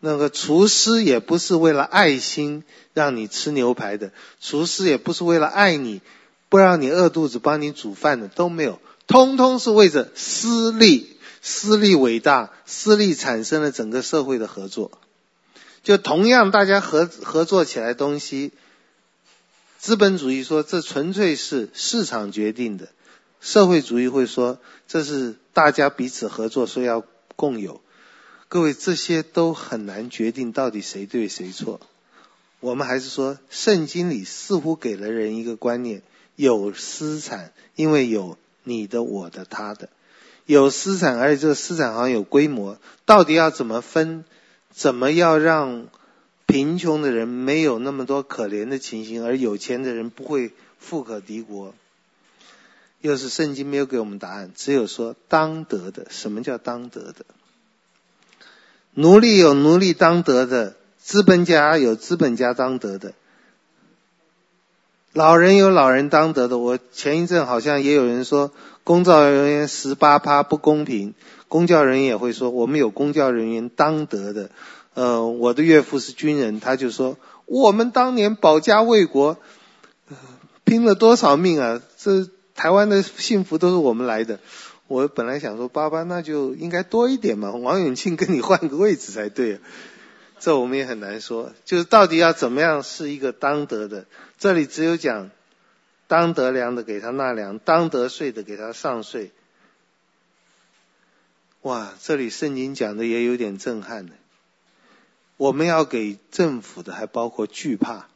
Speaker 2: 那个厨师也不是为了爱心让你吃牛排的，厨师也不是为了爱你。不让你饿肚子，帮你煮饭的都没有，通通是为着私利。私利伟大，私利产生了整个社会的合作。就同样大家合合作起来东西，资本主义说这纯粹是市场决定的，社会主义会说这是大家彼此合作，所以要共有。各位，这些都很难决定到底谁对谁错。我们还是说，圣经里似乎给了人一个观念。有私产，因为有你的、我的、他的，有私产，而且这个私产好像有规模。到底要怎么分？怎么要让贫穷的人没有那么多可怜的情形，而有钱的人不会富可敌国？又是圣经没有给我们答案，只有说当得的。什么叫当得的？奴隶有奴隶当得的，资本家有资本家当得的。老人有老人当得的。我前一阵好像也有人说，公教人员十八趴不公平，公教人员也会说，我们有公教人员当得的。呃，我的岳父是军人，他就说，我们当年保家卫国，拼了多少命啊！这台湾的幸福都是我们来的。我本来想说，爸爸那就应该多一点嘛，王永庆跟你换个位置才对。这我们也很难说，就是到底要怎么样是一个当得的？这里只有讲当得粮的给他纳粮，当得税的给他上税。哇，这里圣经讲的也有点震撼的。我们要给政府的，还包括惧怕，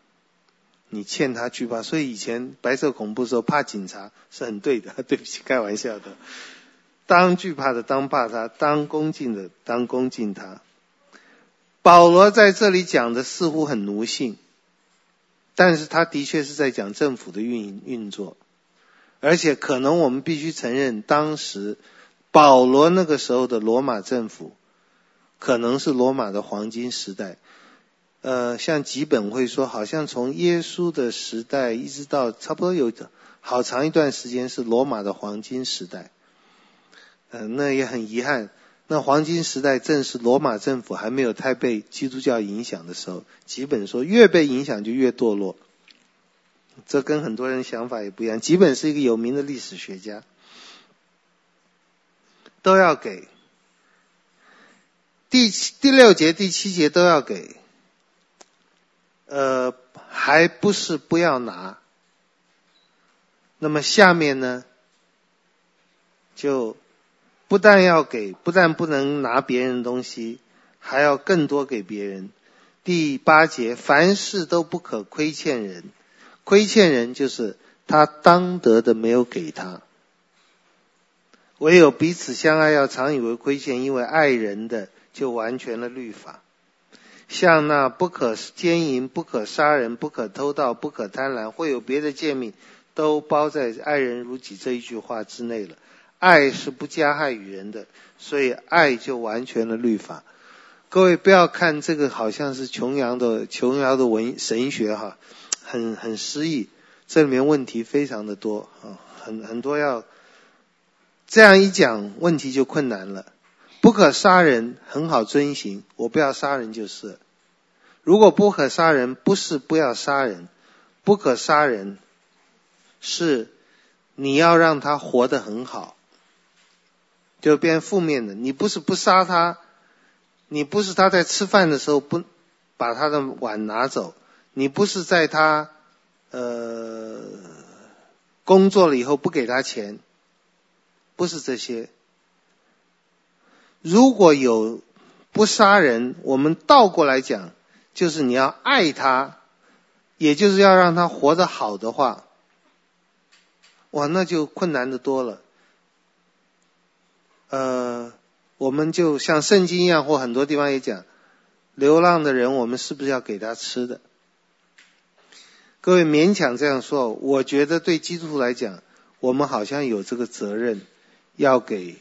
Speaker 2: 你欠他惧怕，所以以前白色恐怖时候怕警察是很对的，对不起，开玩笑的。当惧怕的，当怕他；当恭敬的，当恭敬他。保罗在这里讲的似乎很奴性，但是他的确是在讲政府的运运作，而且可能我们必须承认，当时保罗那个时候的罗马政府。可能是罗马的黄金时代，呃，像吉本会说，好像从耶稣的时代一直到差不多有好长一段时间是罗马的黄金时代，嗯、那也很遗憾，那黄金时代正是罗马政府还没有太被基督教影响的时候。吉本说，越被影响就越堕落，这跟很多人想法也不一样。吉本是一个有名的历史学家，都要给。第七、第六节、第七节都要给，呃，还不是不要拿。那么下面呢，就不但要给，不但不能拿别人东西，还要更多给别人。第八节，凡事都不可亏欠人，亏欠人就是他当得的没有给他。唯有彼此相爱，要常以为亏欠，因为爱人的。就完全了律法，像那不可奸淫、不可杀人、不可偷盗、不可贪婪，会有别的诫命，都包在“爱人如己”这一句话之内了。爱是不加害于人的，所以爱就完全了律法。各位不要看这个好像是琼瑶的琼瑶的文神学哈，很很诗意，这里面问题非常的多啊，很很多要这样一讲，问题就困难了。不可杀人，很好遵行，我不要杀人就是。如果不可杀人，不是不要杀人，不可杀人，是你要让他活得很好，就变负面的。你不是不杀他，你不是他在吃饭的时候不把他的碗拿走，你不是在他呃工作了以后不给他钱，不是这些。如果有不杀人，我们倒过来讲，就是你要爱他，也就是要让他活得好的话，哇，那就困难的多了。呃，我们就像圣经一样，或很多地方也讲，流浪的人，我们是不是要给他吃的？各位勉强这样说，我觉得对基督徒来讲，我们好像有这个责任，要给。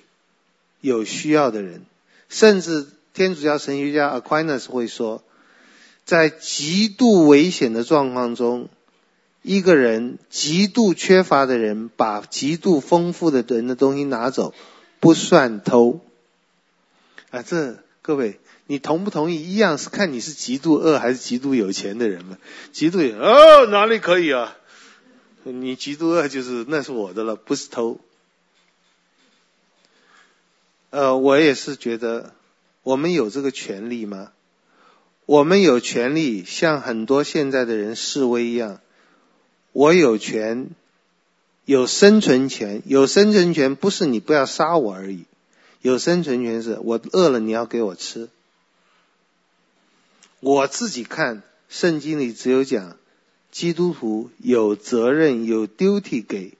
Speaker 2: 有需要的人，甚至天主教神学家 Aquinas 会说，在极度危险的状况中，一个人极度缺乏的人把极度丰富的人的东西拿走，不算偷。啊，这各位，你同不同意？一样是看你是极度饿还是极度有钱的人嘛。极度有哦，哪里可以啊？你极度饿就是那是我的了，不是偷。呃，我也是觉得，我们有这个权利吗？我们有权利像很多现在的人示威一样，我有权，有生存权，有生存权不是你不要杀我而已，有生存权是我饿了你要给我吃。我自己看圣经里只有讲，基督徒有责任有 duty 给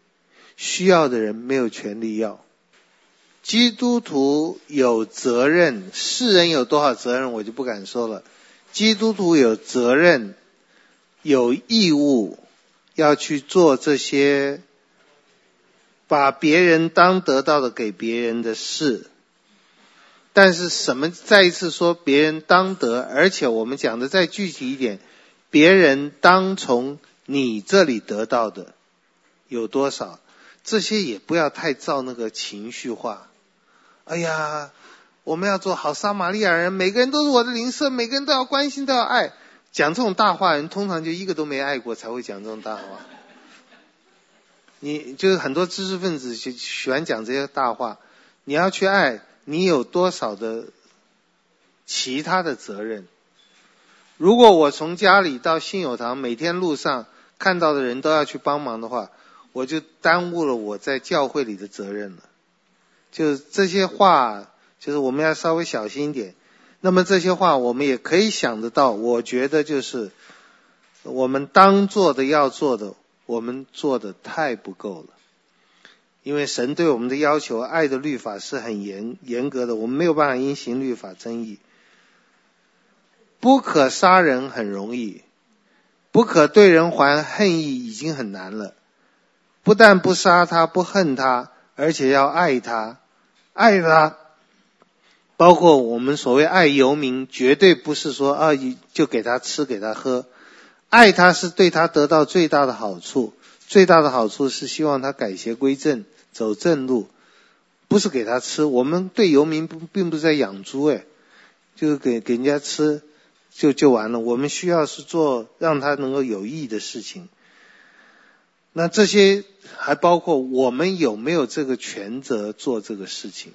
Speaker 2: 需要的人，没有权利要。基督徒有责任，世人有多少责任，我就不敢说了。基督徒有责任，有义务要去做这些把别人当得到的给别人的事。但是什么？再一次说，别人当得，而且我们讲的再具体一点，别人当从你这里得到的有多少？这些也不要太造那个情绪化。哎呀，我们要做好撒玛利亚人，每个人都是我的邻舍，每个人都要关心，都要爱。讲这种大话人，通常就一个都没爱过，才会讲这种大话。你就是很多知识分子就喜欢讲这些大话。你要去爱，你有多少的其他的责任？如果我从家里到信友堂，每天路上看到的人都要去帮忙的话，我就耽误了我在教会里的责任了。就是这些话，就是我们要稍微小心一点。那么这些话，我们也可以想得到。我觉得就是我们当做的要做的，我们做的太不够了。因为神对我们的要求，爱的律法是很严严格的，我们没有办法因行律法争议。不可杀人很容易，不可对人怀恨意已经很难了。不但不杀他，不恨他，而且要爱他，爱他。包括我们所谓爱游民，绝对不是说啊，就给他吃给他喝，爱他是对他得到最大的好处，最大的好处是希望他改邪归正，走正路，不是给他吃。我们对游民不并不是在养猪哎，就给给人家吃就就完了。我们需要是做让他能够有意义的事情。那这些还包括我们有没有这个权责做这个事情？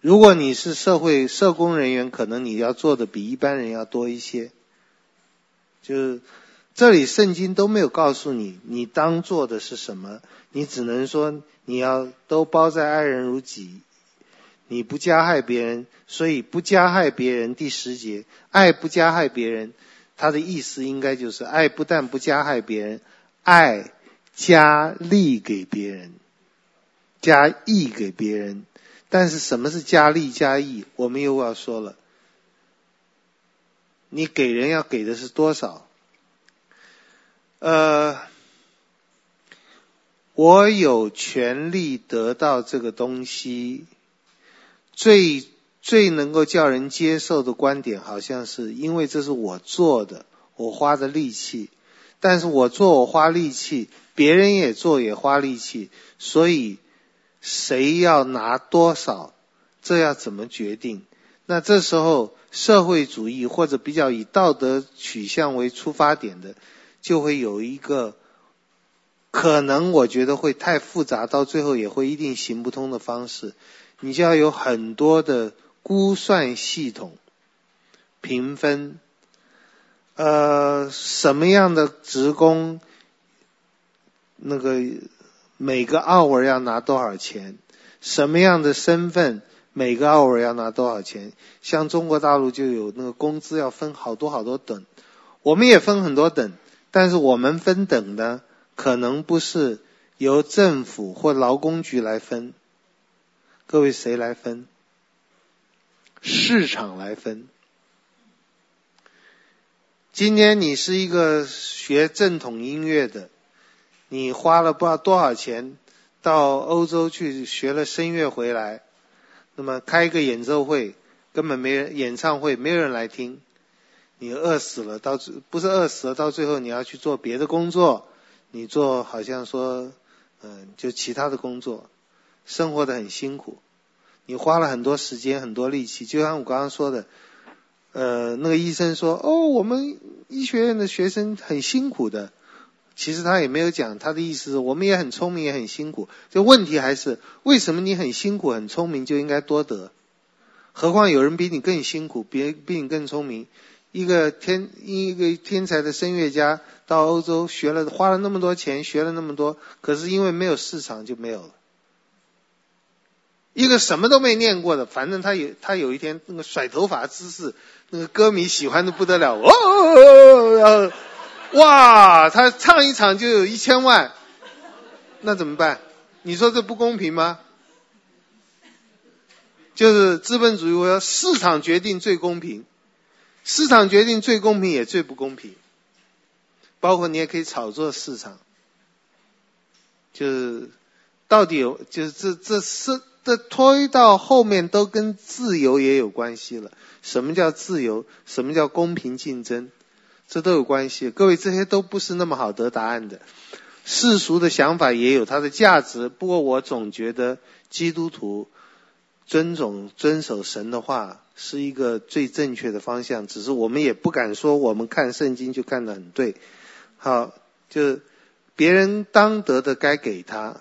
Speaker 2: 如果你是社会社工人员，可能你要做的比一般人要多一些。就是这里圣经都没有告诉你你当做的是什么，你只能说你要都包在爱人如己，你不加害别人，所以不加害别人。第十节，爱不加害别人，他的意思应该就是爱不但不加害别人，爱加利给别人，加益给别人。但是什么是加利加益？我们又要说了，你给人要给的是多少？呃，我有权利得到这个东西，最最能够叫人接受的观点，好像是因为这是我做的，我花的力气。但是我做我花力气，别人也做也花力气，所以。谁要拿多少？这要怎么决定？那这时候社会主义或者比较以道德取向为出发点的，就会有一个可能，我觉得会太复杂，到最后也会一定行不通的方式。你就要有很多的估算系统、评分，呃，什么样的职工，那个。每个 hour 要拿多少钱？什么样的身份？每个 hour 要拿多少钱？像中国大陆就有那个工资要分好多好多等，我们也分很多等，但是我们分等的，可能不是由政府或劳工局来分，各位谁来分？市场来分。今天你是一个学正统音乐的。你花了不知道多少钱到欧洲去学了声乐回来，那么开一个演奏会根本没人，演唱会没有人来听，你饿死了，到最不是饿死了，到最后你要去做别的工作，你做好像说，嗯，就其他的工作，生活的很辛苦，你花了很多时间很多力气，就像我刚刚说的，呃，那个医生说，哦，我们医学院的学生很辛苦的。其实他也没有讲，他的意思是我们也很聪明，也很辛苦。这问题还是为什么你很辛苦、很聪明就应该多得？何况有人比你更辛苦，别比你更聪明。一个天一个天才的声乐家到欧洲学了，花了那么多钱，学了那么多，可是因为没有市场就没有了。一个什么都没念过的，反正他有他有一天那个甩头发姿势，那个歌迷喜欢的不得了哦，然后。哇，他唱一场就有一千万，那怎么办？你说这不公平吗？就是资本主义，我要市场决定最公平，市场决定最公平也最不公平。包括你也可以炒作市场，就是到底有，就是这这是这推到后面都跟自由也有关系了。什么叫自由？什么叫公平竞争？这都有关系。各位，这些都不是那么好得答案的。世俗的想法也有它的价值，不过我总觉得基督徒尊重遵守神的话是一个最正确的方向。只是我们也不敢说我们看圣经就看得很对。好，就别人当得的该给他。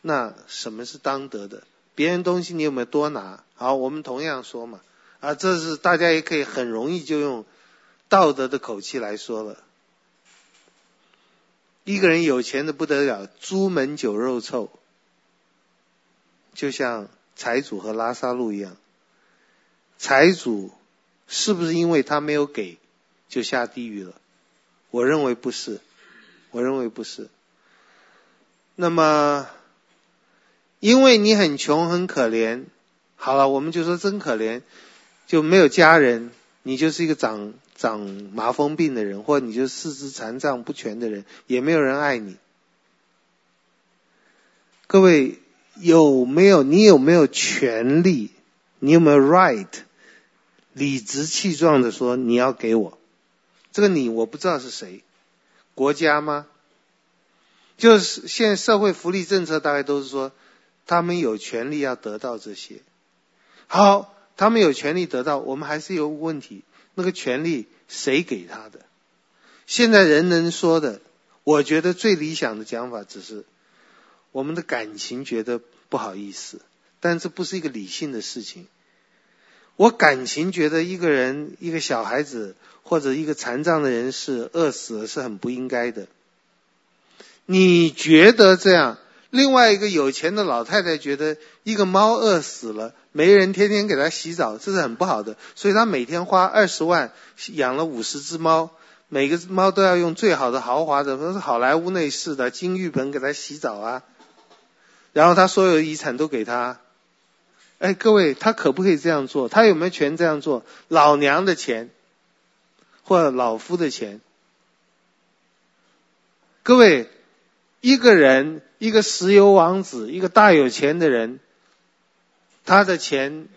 Speaker 2: 那什么是当得的？别人东西你有没有多拿？好，我们同样说嘛。啊，这是大家也可以很容易就用道德的口气来说了。一个人有钱的不得了，朱门酒肉臭，就像财主和拉萨路一样。财主是不是因为他没有给就下地狱了？我认为不是，我认为不是。那么，因为你很穷很可怜，好了，我们就说真可怜，就没有家人，你就是一个长。长麻风病的人，或者你就四肢残障不全的人，也没有人爱你。各位有没有？你有没有权利？你有没有 right？理直气壮的说你要给我。这个你我不知道是谁，国家吗？就是现在社会福利政策大概都是说，他们有权利要得到这些。好，他们有权利得到，我们还是有问题。那个权利谁给他的？现在人能说的，我觉得最理想的讲法只是我们的感情觉得不好意思，但这不是一个理性的事情。我感情觉得一个人、一个小孩子或者一个残障的人是饿死了是很不应该的。你觉得这样？另外一个有钱的老太太觉得一个猫饿死了。没人天天给他洗澡，这是很不好的。所以他每天花二十万养了五十只猫，每个猫都要用最好的豪华的，都是好莱坞内饰的金浴盆给他洗澡啊。然后他所有的遗产都给他。哎，各位，他可不可以这样做？他有没有权这样做？老娘的钱，或者老夫的钱？各位，一个人，一个石油王子，一个大有钱的人。他的钱，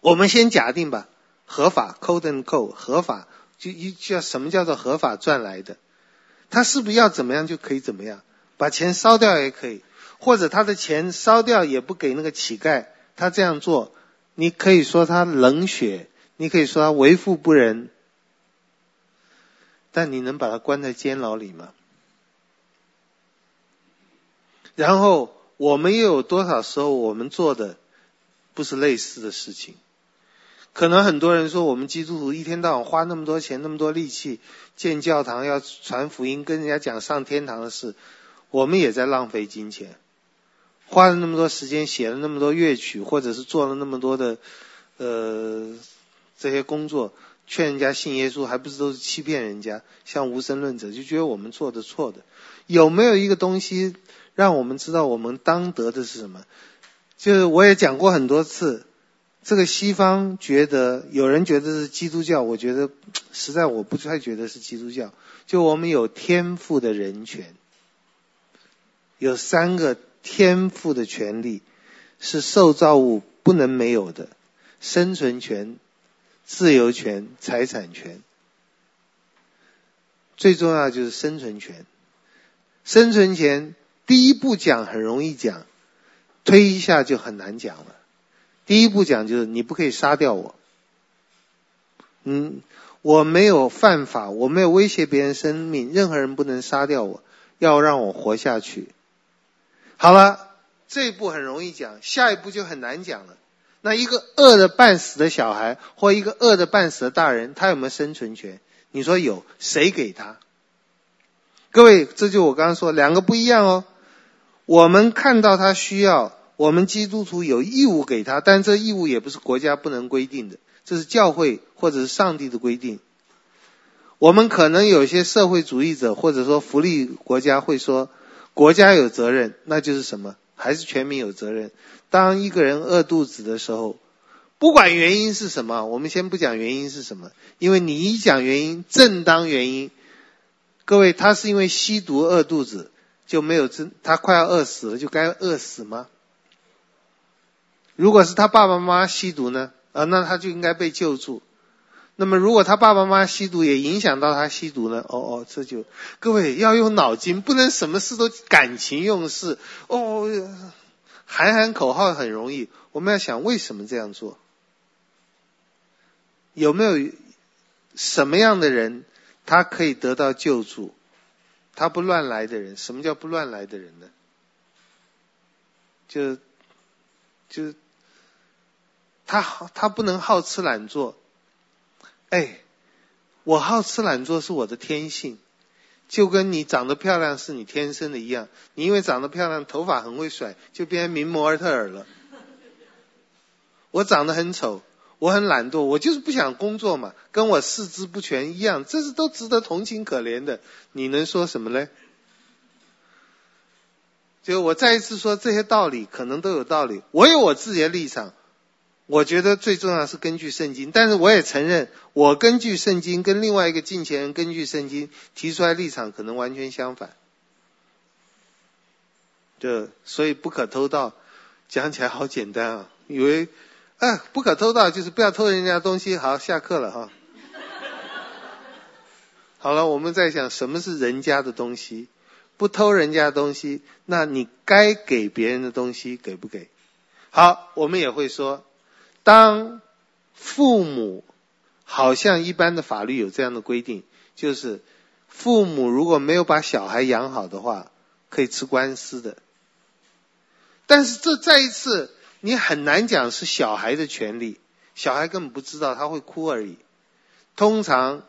Speaker 2: 我们先假定吧，合法，quote unquote，合法，就一叫什么叫做合法赚来的？他是不是要怎么样就可以怎么样？把钱烧掉也可以，或者他的钱烧掉也不给那个乞丐，他这样做，你可以说他冷血，你可以说他为富不仁，但你能把他关在监牢里吗？然后。我们又有多少时候我们做的不是类似的事情？可能很多人说，我们基督徒一天到晚花那么多钱、那么多力气建教堂，要传福音，跟人家讲上天堂的事，我们也在浪费金钱。花了那么多时间，写了那么多乐曲，或者是做了那么多的呃这些工作，劝人家信耶稣，还不是都是欺骗人家？像无神论者就觉得我们做的错的，有没有一个东西？让我们知道我们当得的是什么，就是我也讲过很多次，这个西方觉得有人觉得是基督教，我觉得 实在我不太觉得是基督教。就我们有天赋的人权，有三个天赋的权利是受造物不能没有的：生存权、自由权、财产权。最重要就是生存权，生存权。第一步讲很容易讲，推一下就很难讲了。第一步讲就是你不可以杀掉我，嗯，我没有犯法，我没有威胁别人生命，任何人不能杀掉我，要让我活下去。好了，这一步很容易讲，下一步就很难讲了。那一个饿的半死的小孩，或一个饿的半死的大人，他有没有生存权？你说有，谁给他？各位，这就我刚刚说，两个不一样哦。我们看到他需要，我们基督徒有义务给他，但这义务也不是国家不能规定的，这是教会或者是上帝的规定。我们可能有些社会主义者或者说福利国家会说，国家有责任，那就是什么？还是全民有责任？当一个人饿肚子的时候，不管原因是什么，我们先不讲原因是什么，因为你一讲原因，正当原因，各位，他是因为吸毒饿肚子。就没有真，他快要饿死了，就该饿死吗？如果是他爸爸妈妈吸毒呢？啊，那他就应该被救助。那么如果他爸爸妈妈吸毒也影响到他吸毒呢？哦哦，这就各位要用脑筋，不能什么事都感情用事。哦，喊喊口号很容易，我们要想为什么这样做？有没有什么样的人他可以得到救助？他不乱来的人，什么叫不乱来的人呢？就就他他不能好吃懒做。哎，我好吃懒做是我的天性，就跟你长得漂亮是你天生的一样。你因为长得漂亮，头发很会甩，就变名模尔特尔了。我长得很丑，我很懒惰，我就是不想工作嘛，跟我四肢不全一样，这是都值得同情可怜的。你能说什么嘞？就我再一次说这些道理，可能都有道理。我有我自己的立场。我觉得最重要是根据圣经，但是我也承认，我根据圣经跟另外一个敬虔人根据圣经提出来立场可能完全相反。就所以不可偷盗，讲起来好简单啊，以为啊不可偷盗就是不要偷人家东西。好，下课了哈。好了，我们在想什么是人家的东西，不偷人家的东西，那你该给别人的东西给不给？好，我们也会说。当父母好像一般的法律有这样的规定，就是父母如果没有把小孩养好的话，可以吃官司的。但是这再一次，你很难讲是小孩的权利，小孩根本不知道，他会哭而已。通常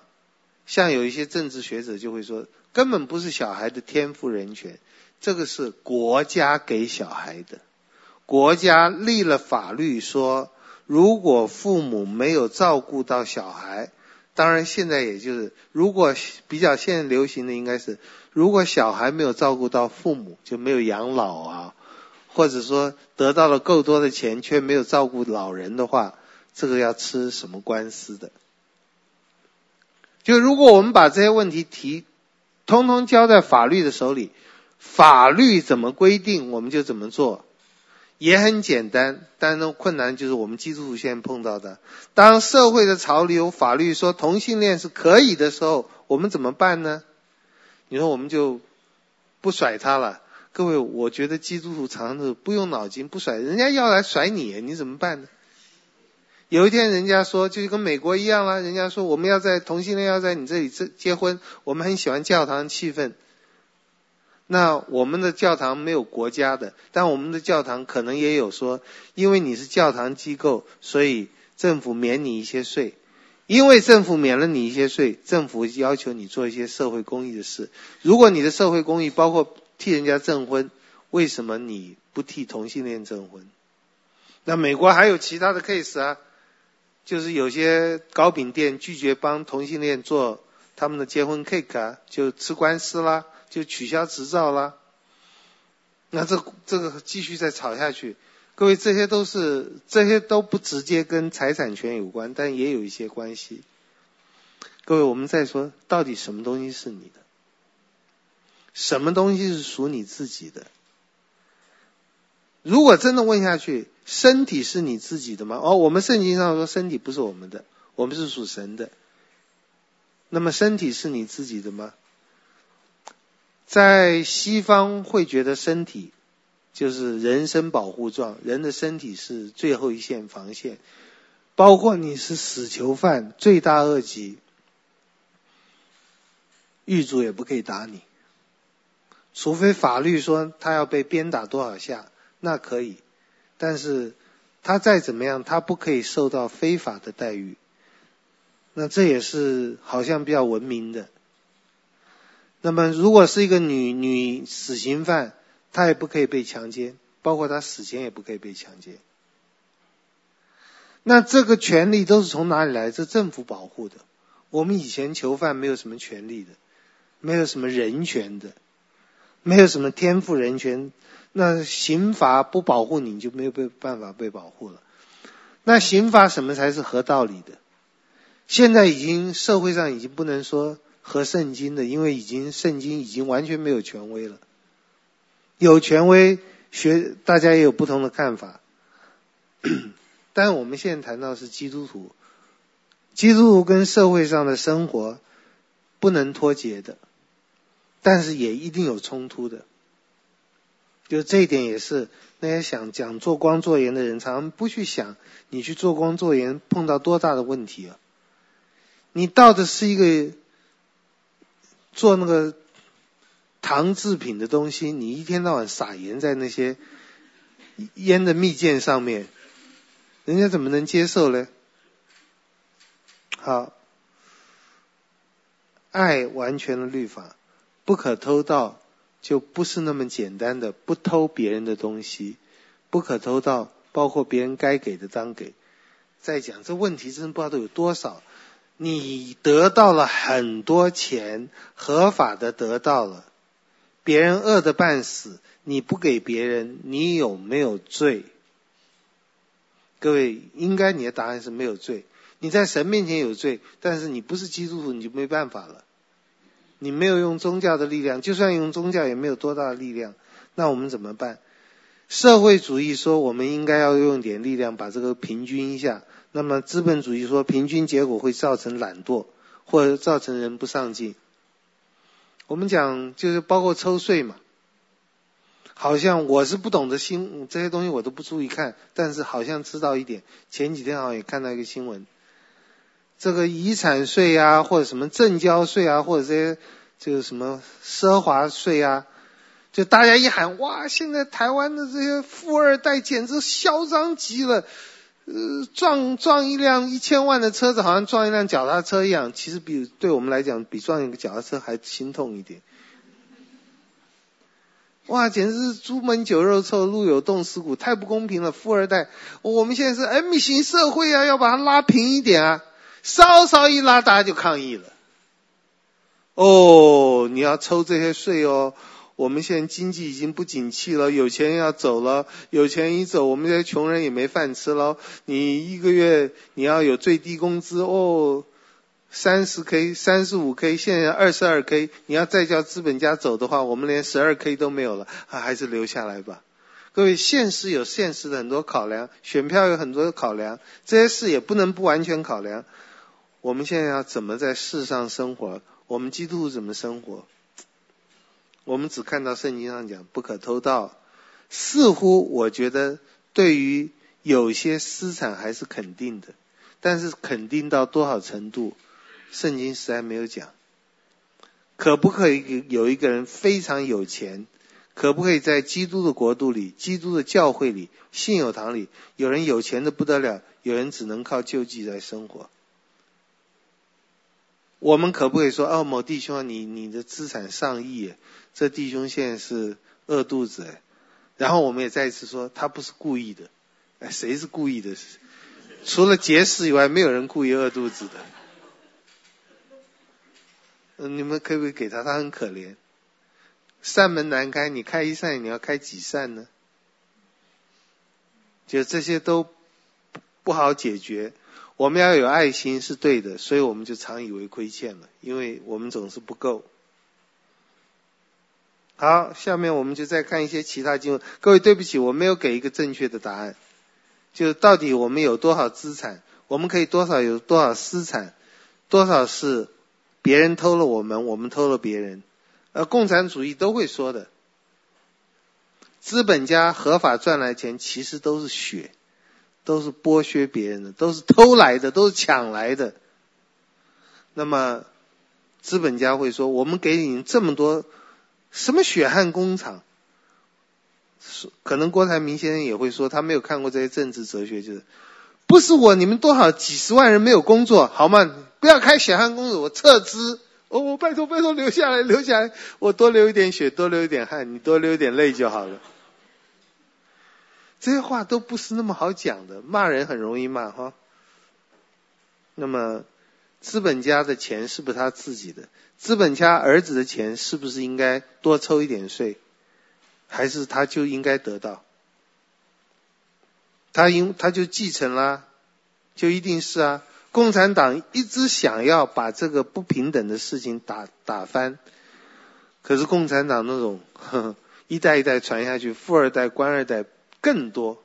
Speaker 2: 像有一些政治学者就会说，根本不是小孩的天赋人权，这个是国家给小孩的，国家立了法律说。如果父母没有照顾到小孩，当然现在也就是，如果比较现在流行的应该是，如果小孩没有照顾到父母，就没有养老啊，或者说得到了够多的钱却没有照顾老人的话，这个要吃什么官司的？就如果我们把这些问题提，通通交在法律的手里，法律怎么规定我们就怎么做。也很简单，但是困难就是我们基督徒现在碰到的。当社会的潮流、法律说同性恋是可以的时候，我们怎么办呢？你说我们就不甩他了？各位，我觉得基督徒常常是不用脑筋，不甩人家要来甩你，你怎么办呢？有一天人家说，就跟美国一样了，人家说我们要在同性恋要在你这里结结婚，我们很喜欢教堂气氛。那我们的教堂没有国家的，但我们的教堂可能也有说，因为你是教堂机构，所以政府免你一些税。因为政府免了你一些税，政府要求你做一些社会公益的事。如果你的社会公益包括替人家证婚，为什么你不替同性恋证婚？那美国还有其他的 case 啊，就是有些糕饼店拒绝帮同性恋做他们的结婚 cake 啊，就吃官司啦。就取消执照啦，那这这个继续再吵下去，各位这些都是这些都不直接跟财产权有关，但也有一些关系。各位，我们再说，到底什么东西是你的？什么东西是属你自己的？如果真的问下去，身体是你自己的吗？哦，我们圣经上说身体不是我们的，我们是属神的。那么身体是你自己的吗？在西方会觉得身体就是人身保护状，人的身体是最后一线防线，包括你是死囚犯、罪大恶极，狱卒也不可以打你，除非法律说他要被鞭打多少下，那可以，但是他再怎么样，他不可以受到非法的待遇，那这也是好像比较文明的。那么，如果是一个女女死刑犯，她也不可以被强奸，包括她死前也不可以被强奸。那这个权利都是从哪里来？这政府保护的。我们以前囚犯没有什么权利的，没有什么人权的，没有什么天赋人权。那刑罚不保护你，你就没有被办法被保护了。那刑罚什么才是合道理的？现在已经社会上已经不能说。和圣经的，因为已经圣经已经完全没有权威了。有权威学，大家也有不同的看法。但我们现在谈到是基督徒，基督徒跟社会上的生活不能脱节的，但是也一定有冲突的。就这一点也是那些想讲做光做盐的人，常常不去想你去做光做盐碰到多大的问题啊！你到的是一个做那个糖制品的东西，你一天到晚撒盐在那些腌的蜜饯上面，人家怎么能接受呢？好，爱完全的律法，不可偷盗，就不是那么简单的不偷别人的东西，不可偷盗，包括别人该给的当给。再讲这问题，真不知道有多少。你得到了很多钱，合法的得到了，别人饿得半死，你不给别人，你有没有罪？各位，应该你的答案是没有罪。你在神面前有罪，但是你不是基督徒，你就没办法了。你没有用宗教的力量，就算用宗教也没有多大的力量。那我们怎么办？社会主义说我们应该要用点力量把这个平均一下。那么资本主义说平均结果会造成懒惰，或者造成人不上进。我们讲就是包括抽税嘛。好像我是不懂得新这些东西，我都不注意看，但是好像知道一点。前几天好像也看到一个新闻，这个遗产税啊，或者什么证交税啊，或者这些这个什么奢华税啊，就大家一喊哇，现在台湾的这些富二代简直嚣张极了，呃，撞撞一辆一千万的车子，好像撞一辆脚踏车一样，其实比对我们来讲，比撞一个脚踏车还心痛一点。哇，简直是朱门酒肉臭，路有冻死骨，太不公平了！富二代，我们现在是 M 型社会啊，要把它拉平一点啊，稍稍一拉，大家就抗议了。哦，你要抽这些税哦，我们现在经济已经不景气了，有钱要走了，有钱一走，我们这些穷人也没饭吃喽。你一个月你要有最低工资哦。三十 K、三十五 K，现在二十二 K，你要再叫资本家走的话，我们连十二 K 都没有了，还是留下来吧。各位，现实有现实的很多考量，选票有很多的考量，这些事也不能不完全考量。我们现在要怎么在世上生活？我们基督徒怎么生活？我们只看到圣经上讲不可偷盗，似乎我觉得对于有些私产还是肯定的，但是肯定到多少程度？圣经实在没有讲，可不可以有一个人非常有钱？可不可以在基督的国度里、基督的教会里、信友堂里，有人有钱的不得了，有人只能靠救济来生活？我们可不可以说，哦，某弟兄，你你的资产上亿，这弟兄现在是饿肚子，然后我们也再一次说，他不是故意的，哎，谁是故意的？除了节食以外，没有人故意饿肚子的。你们可不可以给他？他很可怜，扇门难开，你开一扇，你要开几扇呢？就这些都不好解决。我们要有爱心是对的，所以我们就常以为亏欠了，因为我们总是不够。好，下面我们就再看一些其他经文。各位，对不起，我没有给一个正确的答案。就到底我们有多少资产？我们可以多少有多少私产？多少是？别人偷了我们，我们偷了别人，而共产主义都会说的，资本家合法赚来钱其实都是血，都是剥削别人的，都是偷来的，都是抢来的。那么资本家会说：“我们给你这么多，什么血汗工厂？”可能郭台铭先生也会说，他没有看过这些政治哲学，就是不是我，你们多少几十万人没有工作，好吗？不要开血汗工厂，我撤资。哦，我拜托拜托留下来，留下来，我多流一点血，多流一点汗，你多流一点泪就好了。这些话都不是那么好讲的，骂人很容易骂哈。那么，资本家的钱是不是他自己的？资本家儿子的钱是不是应该多抽一点税？还是他就应该得到？他应他就继承啦，就一定是啊。共产党一直想要把这个不平等的事情打打翻，可是共产党那种呵呵 一代一代传下去，富二代、官二代更多，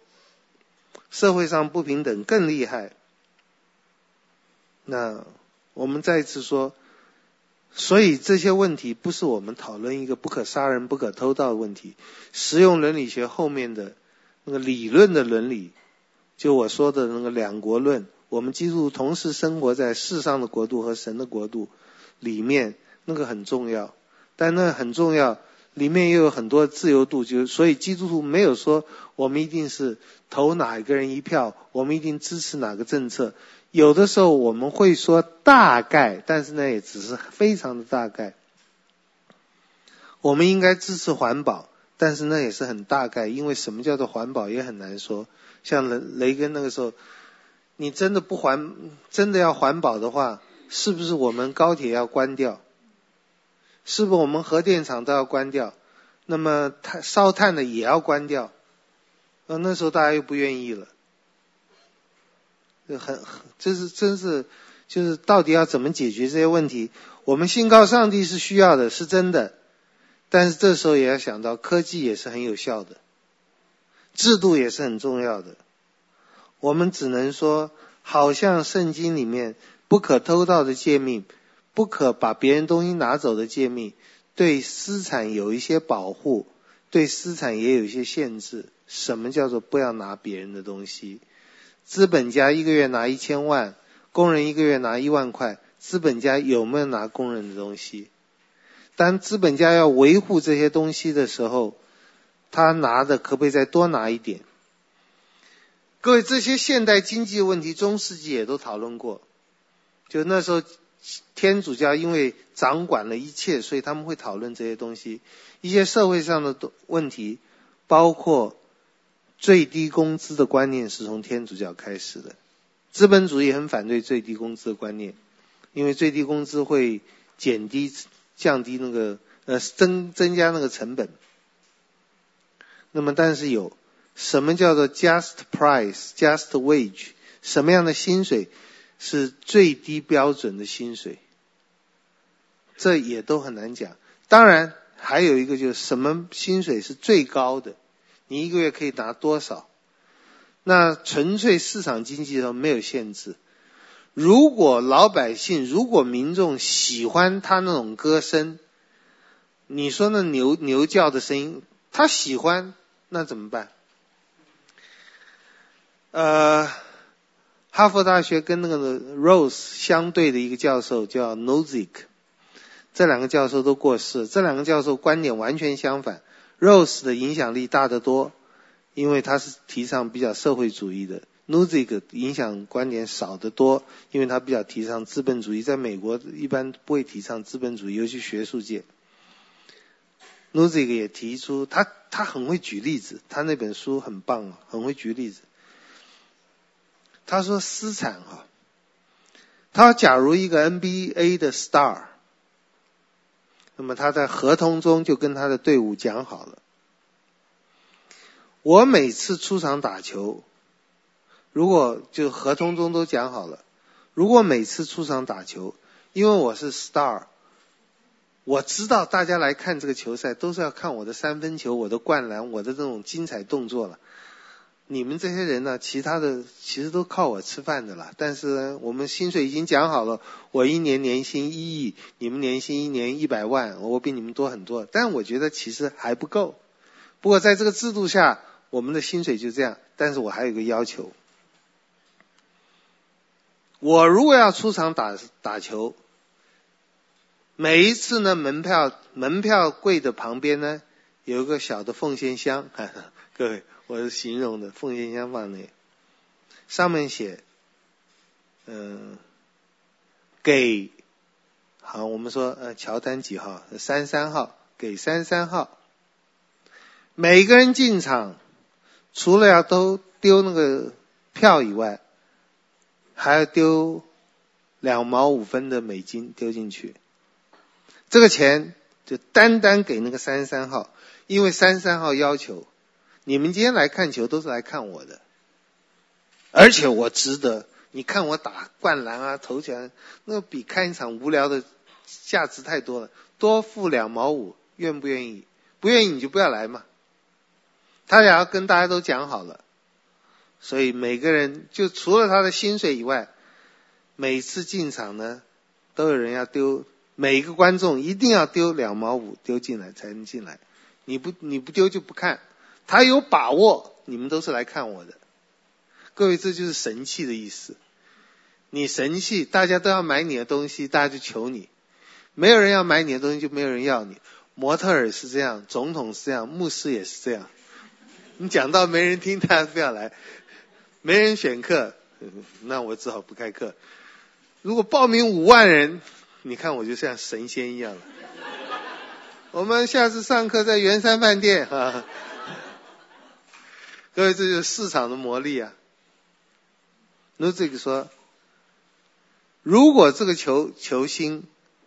Speaker 2: 社会上不平等更厉害。那我们再一次说，所以这些问题不是我们讨论一个不可杀人、不可偷盗的问题。实用伦理学后面的那个理论的伦理，就我说的那个两国论，我们基督同时生活在世上的国度和神的国度里面，那个很重要。但那很重要，里面又有很多自由度，就所以基督徒没有说我们一定是投哪一个人一票，我们一定支持哪个政策。有的时候我们会说大概，但是呢也只是非常的大概。我们应该支持环保，但是那也是很大概，因为什么叫做环保也很难说。像雷雷根那个时候，你真的不环，真的要环保的话，是不是我们高铁要关掉？是不是我们核电厂都要关掉？那么碳烧炭的也要关掉？呃，那时候大家又不愿意了，很很，这是真是就是到底要怎么解决这些问题？我们信靠上帝是需要的，是真的，但是这时候也要想到科技也是很有效的，制度也是很重要的。我们只能说，好像圣经里面不可偷盗的诫命。不可把别人东西拿走的诫命，对私产有一些保护，对私产也有一些限制。什么叫做不要拿别人的东西？资本家一个月拿一千万，工人一个月拿一万块，资本家有没有拿工人的东西？当资本家要维护这些东西的时候，他拿的可不可以再多拿一点？各位，这些现代经济问题，中世纪也都讨论过，就那时候。天主教因为掌管了一切，所以他们会讨论这些东西。一些社会上的问题，包括最低工资的观念是从天主教开始的。资本主义很反对最低工资的观念，因为最低工资会减低、降低那个呃增增加那个成本。那么，但是有什么叫做 just price、just wage？什么样的薪水？是最低标准的薪水，这也都很难讲。当然，还有一个就是什么薪水是最高的，你一个月可以拿多少？那纯粹市场经济上没有限制。如果老百姓，如果民众喜欢他那种歌声，你说那牛牛叫的声音，他喜欢，那怎么办？呃。哈佛大学跟那个 Rose 相对的一个教授叫 Nozick，这两个教授都过世。这两个教授观点完全相反。Rose 的影响力大得多，因为他是提倡比较社会主义的。Nozick 影响观点少得多，因为他比较提倡资本主义。在美国一般不会提倡资本主义，尤其学术界。Nozick 也提出，他他很会举例子，他那本书很棒啊，很会举例子。他说：“私产啊，他假如一个 NBA 的 star，那么他在合同中就跟他的队伍讲好了，我每次出场打球，如果就合同中都讲好了，如果每次出场打球，因为我是 star，我知道大家来看这个球赛都是要看我的三分球、我的灌篮、我的这种精彩动作了。”你们这些人呢，其他的其实都靠我吃饭的啦。但是，我们薪水已经讲好了，我一年年薪一亿，你们年薪一年一百万，我比你们多很多。但我觉得其实还不够。不过在这个制度下，我们的薪水就这样。但是我还有个要求，我如果要出场打打球，每一次呢，门票门票柜的旁边呢，有一个小的奉献箱，呵 呵各位。我是形容的奉献箱放那，上面写，嗯，给，好，我们说呃乔丹几号？三三号，给三三号。每个人进场，除了要都丢那个票以外，还要丢两毛五分的美金丢进去。这个钱就单单给那个三三号，因为三三号要求。你们今天来看球都是来看我的，而且我值得。你看我打灌篮啊、投球，那比看一场无聊的价值太多了。多付两毛五，愿不愿意？不愿意你就不要来嘛。他俩要跟大家都讲好了，所以每个人就除了他的薪水以外，每次进场呢，都有人要丢，每一个观众一定要丢两毛五丢进来才能进来。你不你不丢就不看。他有把握，你们都是来看我的。各位，这就是神气的意思。你神气，大家都要买你的东西，大家就求你。没有人要买你的东西，就没有人要你。模特儿是这样，总统是这样，牧师也是这样。你讲到没人听，大家不要来。没人选课，那我只好不开课。如果报名五万人，你看我就像神仙一样了。我们下次上课在圆山饭店哈。各位，这就是市场的魔力啊。那这个说，如果这个球球星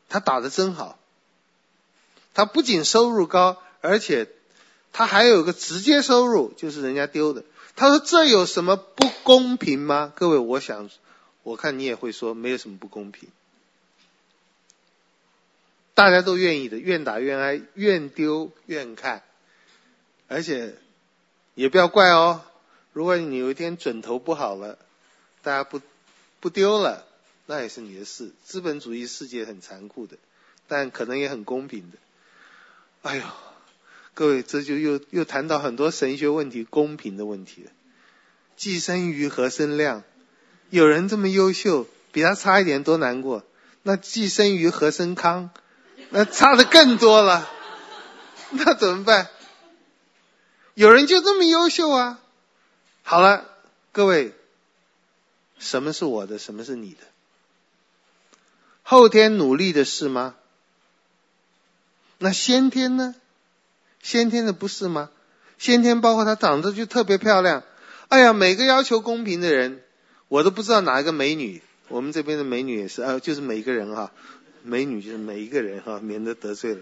Speaker 2: 他打得真好，他不仅收入高，而且他还有个直接收入，就是人家丢的。他说这有什么不公平吗？各位，我想。我看你也会说，没有什么不公平，大家都愿意的，愿打愿挨，愿丢愿看，而且也不要怪哦。如果你有一天准头不好了，大家不不丢了，那也是你的事。资本主义世界很残酷的，但可能也很公平的。哎呦，各位，这就又又谈到很多神学问题、公平的问题了。既生瑜，何生亮？有人这么优秀，比他差一点多难过。那既生瑜，何生康？那差的更多了，那怎么办？有人就这么优秀啊！好了，各位，什么是我的，什么是你的？后天努力的是吗？那先天呢？先天的不是吗？先天包括他长得就特别漂亮。哎呀，每个要求公平的人。我都不知道哪一个美女，我们这边的美女也是，呃，就是每一个人哈，美女就是每一个人哈，免得得罪了。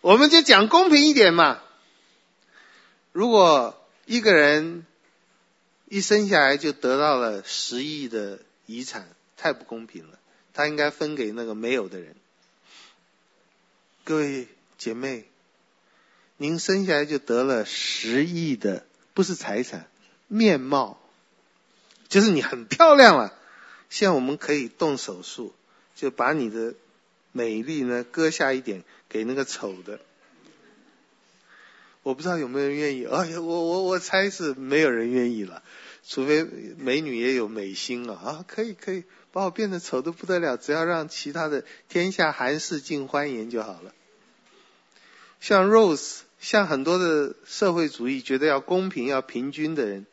Speaker 2: 我们就讲公平一点嘛。如果一个人一生下来就得到了十亿的遗产，太不公平了，他应该分给那个没有的人。各位姐妹，您生下来就得了十亿的，不是财产，面貌。就是你很漂亮了，现在我们可以动手术，就把你的美丽呢割下一点给那个丑的。我不知道有没有人愿意，哎呀，我我我猜是没有人愿意了，除非美女也有美心啊啊，可以可以把我变得丑的不得了，只要让其他的天下寒士尽欢颜就好了。像 Rose，像很多的社会主义觉得要公平要平均的人。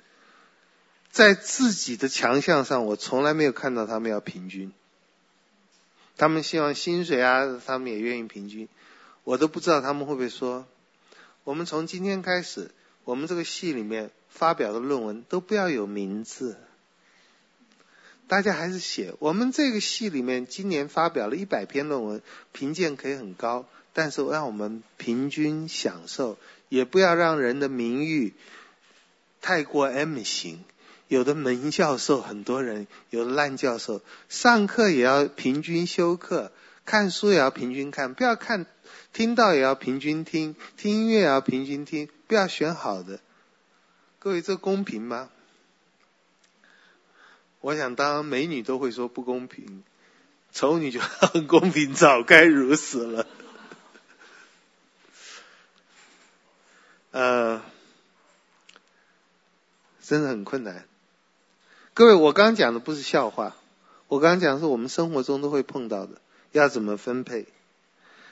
Speaker 2: 在自己的强项上，我从来没有看到他们要平均。他们希望薪水啊，他们也愿意平均。我都不知道他们会不会说，我们从今天开始，我们这个系里面发表的论文都不要有名字，大家还是写。我们这个系里面今年发表了一百篇论文，评鉴可以很高，但是让我们平均享受，也不要让人的名誉太过 M 型。有的名教授很多人，有的烂教授，上课也要平均修课，看书也要平均看，不要看，听到也要平均听，听音乐也要平均听，不要选好的。各位，这公平吗？我想，当美女都会说不公平，丑女就很公平，早该如此了。呃，真的很困难。各位，我刚刚讲的不是笑话，我刚刚讲的是我们生活中都会碰到的，要怎么分配。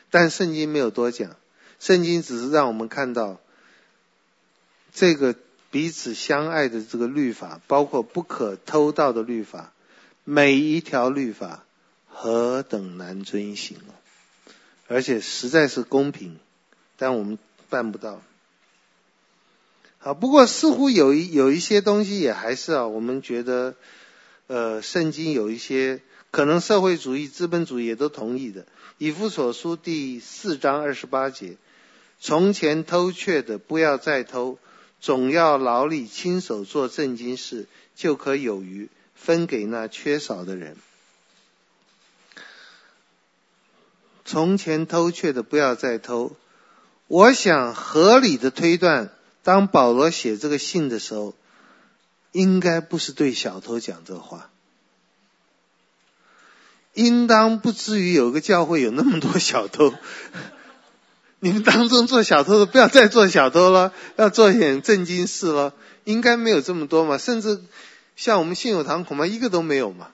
Speaker 2: 但圣经没有多讲，圣经只是让我们看到这个彼此相爱的这个律法，包括不可偷盗的律法，每一条律法何等难遵行啊！而且实在是公平，但我们办不到。啊，不过似乎有一有一些东西也还是啊，我们觉得，呃，圣经有一些可能社会主义、资本主义也都同意的。以弗所书第四章二十八节，从前偷窃的不要再偷，总要劳力亲手做正经事，就可有余分给那缺少的人。从前偷窃的不要再偷，我想合理的推断。当保罗写这个信的时候，应该不是对小偷讲这话，应当不至于有个教会有那么多小偷。你们当中做小偷的不要再做小偷了，要做点正经事了。应该没有这么多嘛，甚至像我们信友堂恐怕一个都没有嘛。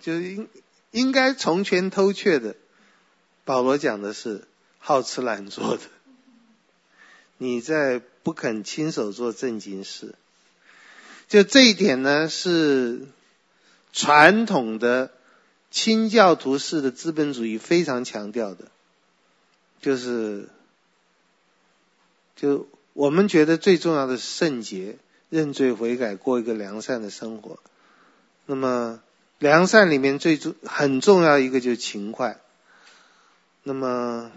Speaker 2: 就是应应该从权偷窃的，保罗讲的是好吃懒做的。你在不肯亲手做正经事，就这一点呢，是传统的清教徒式的资本主义非常强调的，就是就我们觉得最重要的是圣洁、认罪悔改、过一个良善的生活。那么良善里面最重很重要一个就是勤快。那么。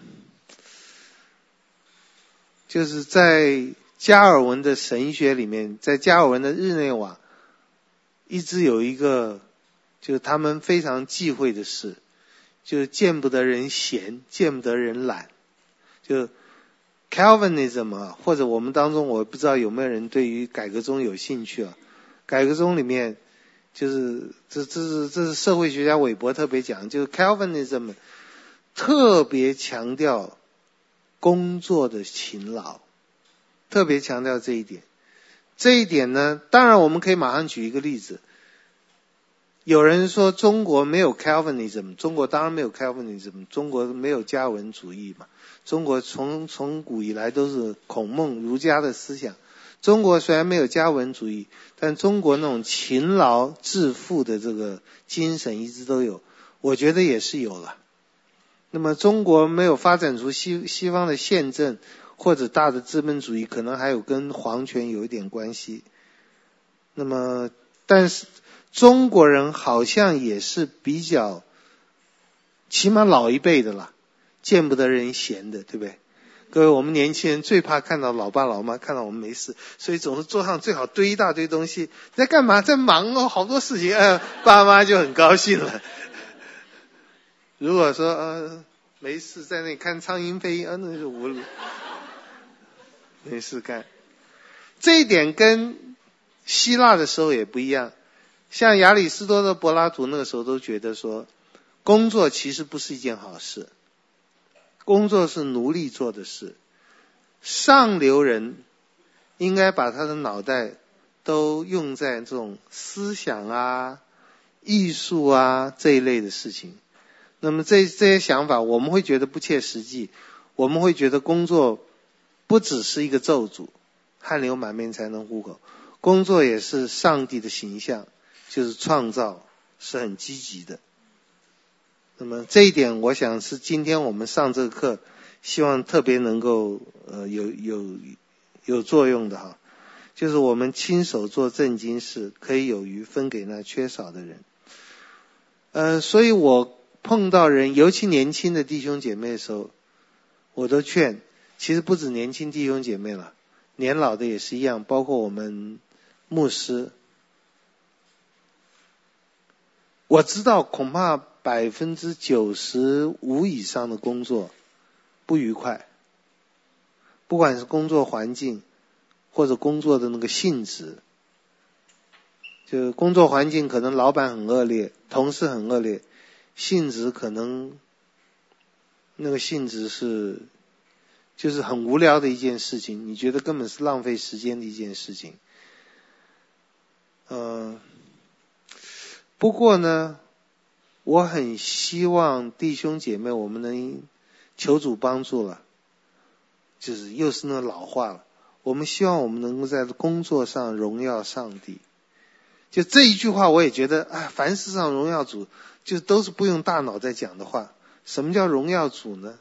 Speaker 2: 就是在加尔文的神学里面，在加尔文的日内瓦，一直有一个，就是他们非常忌讳的事，就是见不得人闲，见不得人懒，就 Calvinism 啊，或者我们当中我不知道有没有人对于改革宗有兴趣啊？改革宗里面，就是这这是这是社会学家韦伯特别讲，就是 Calvinism 特别强调。工作的勤劳，特别强调这一点。这一点呢，当然我们可以马上举一个例子。有人说中国没有 Calvinism，中国当然没有 Calvinism，中国没有加文主义嘛。中国从从古以来都是孔孟儒家的思想。中国虽然没有加文主义，但中国那种勤劳致富的这个精神一直都有，我觉得也是有了。那么中国没有发展出西西方的宪政或者大的资本主义，可能还有跟皇权有一点关系。那么，但是中国人好像也是比较，起码老一辈的啦，见不得人闲的，对不对？各位，我们年轻人最怕看到老爸老妈看到我们没事，所以总是桌上最好堆一大堆东西，在干嘛？在忙哦，好多事情，呃，爸妈就很高兴了。如果说呃没事在那里看苍蝇飞，呃那是无没事干。这一点跟希腊的时候也不一样。像亚里士多德、柏拉图那个时候都觉得说，工作其实不是一件好事，工作是奴隶做的事。上流人应该把他的脑袋都用在这种思想啊、艺术啊这一类的事情。那么这这些想法，我们会觉得不切实际。我们会觉得工作不只是一个咒诅，汗流满面才能糊口。工作也是上帝的形象，就是创造是很积极的。那么这一点，我想是今天我们上这个课，希望特别能够呃有有有作用的哈，就是我们亲手做正经事，可以有余分给那缺少的人。呃，所以我。碰到人，尤其年轻的弟兄姐妹的时候，我都劝，其实不止年轻弟兄姐妹了，年老的也是一样，包括我们牧师。我知道恐怕百分之九十五以上的工作不愉快，不管是工作环境或者工作的那个性质，就工作环境可能老板很恶劣，同事很恶劣。性质可能，那个性质是，就是很无聊的一件事情，你觉得根本是浪费时间的一件事情。嗯，不过呢，我很希望弟兄姐妹我们能求主帮助了，就是又是那老话了，我们希望我们能够在工作上荣耀上帝。就这一句话，我也觉得啊，凡事上荣耀主。就都是不用大脑在讲的话。什么叫荣耀主呢？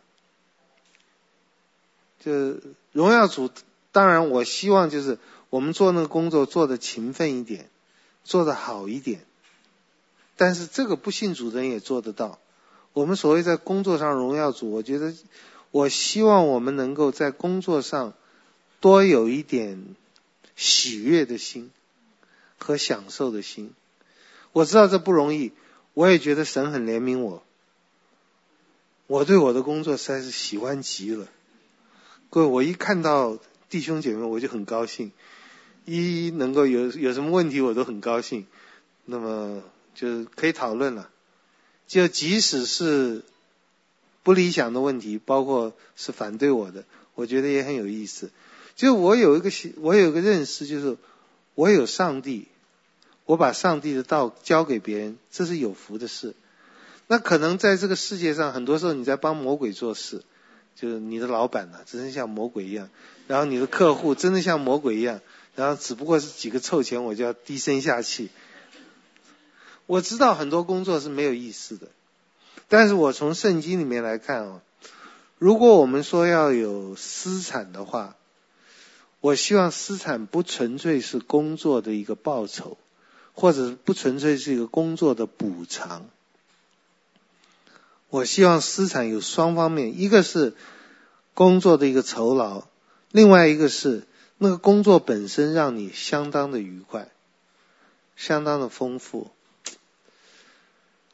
Speaker 2: 就荣耀主，当然我希望就是我们做那个工作做得勤奋一点，做得好一点。但是这个不信主的人也做得到。我们所谓在工作上荣耀主，我觉得我希望我们能够在工作上多有一点喜悦的心和享受的心。我知道这不容易。我也觉得神很怜悯我，我对我的工作实在是喜欢极了。各位，我一看到弟兄姐妹，我就很高兴，一能够有有什么问题，我都很高兴。那么就是可以讨论了。就即使是不理想的问题，包括是反对我的，我觉得也很有意思。就我有一个我有一个认识，就是我有上帝，我把上帝的道交给别人，这是有福的事。那可能在这个世界上，很多时候你在帮魔鬼做事，就是你的老板呢、啊，真的像魔鬼一样，然后你的客户真的像魔鬼一样，然后只不过是几个臭钱，我就要低声下气。我知道很多工作是没有意思的，但是我从圣经里面来看哦，如果我们说要有私产的话，我希望私产不纯粹是工作的一个报酬，或者不纯粹是一个工作的补偿。我希望私产有双方面，一个是工作的一个酬劳，另外一个是那个工作本身让你相当的愉快，相当的丰富。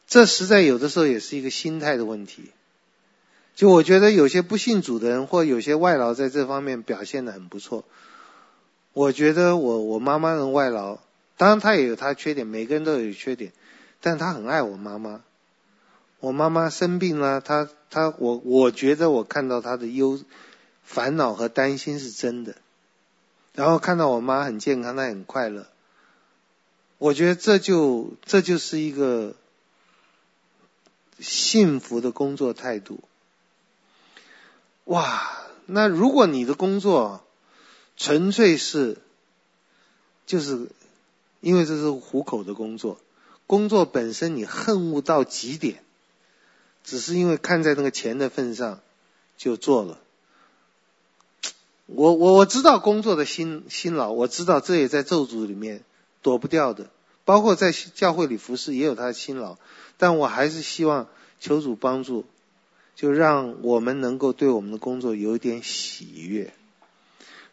Speaker 2: 这实在有的时候也是一个心态的问题。就我觉得有些不信主的人或有些外劳在这方面表现的很不错。我觉得我我妈妈的外劳，当然她也有她缺点，每个人都有缺点，但她很爱我妈妈。我妈妈生病了，她她我我觉得我看到她的忧烦恼和担心是真的。然后看到我妈很健康，她很快乐。我觉得这就这就是一个。幸福的工作态度，哇！那如果你的工作纯粹是，就是因为这是糊口的工作，工作本身你恨恶到极点，只是因为看在那个钱的份上就做了。我我我知道工作的辛辛劳，我知道这也在咒诅里面躲不掉的，包括在教会里服侍也有他的辛劳。但我还是希望求主帮助，就让我们能够对我们的工作有一点喜悦。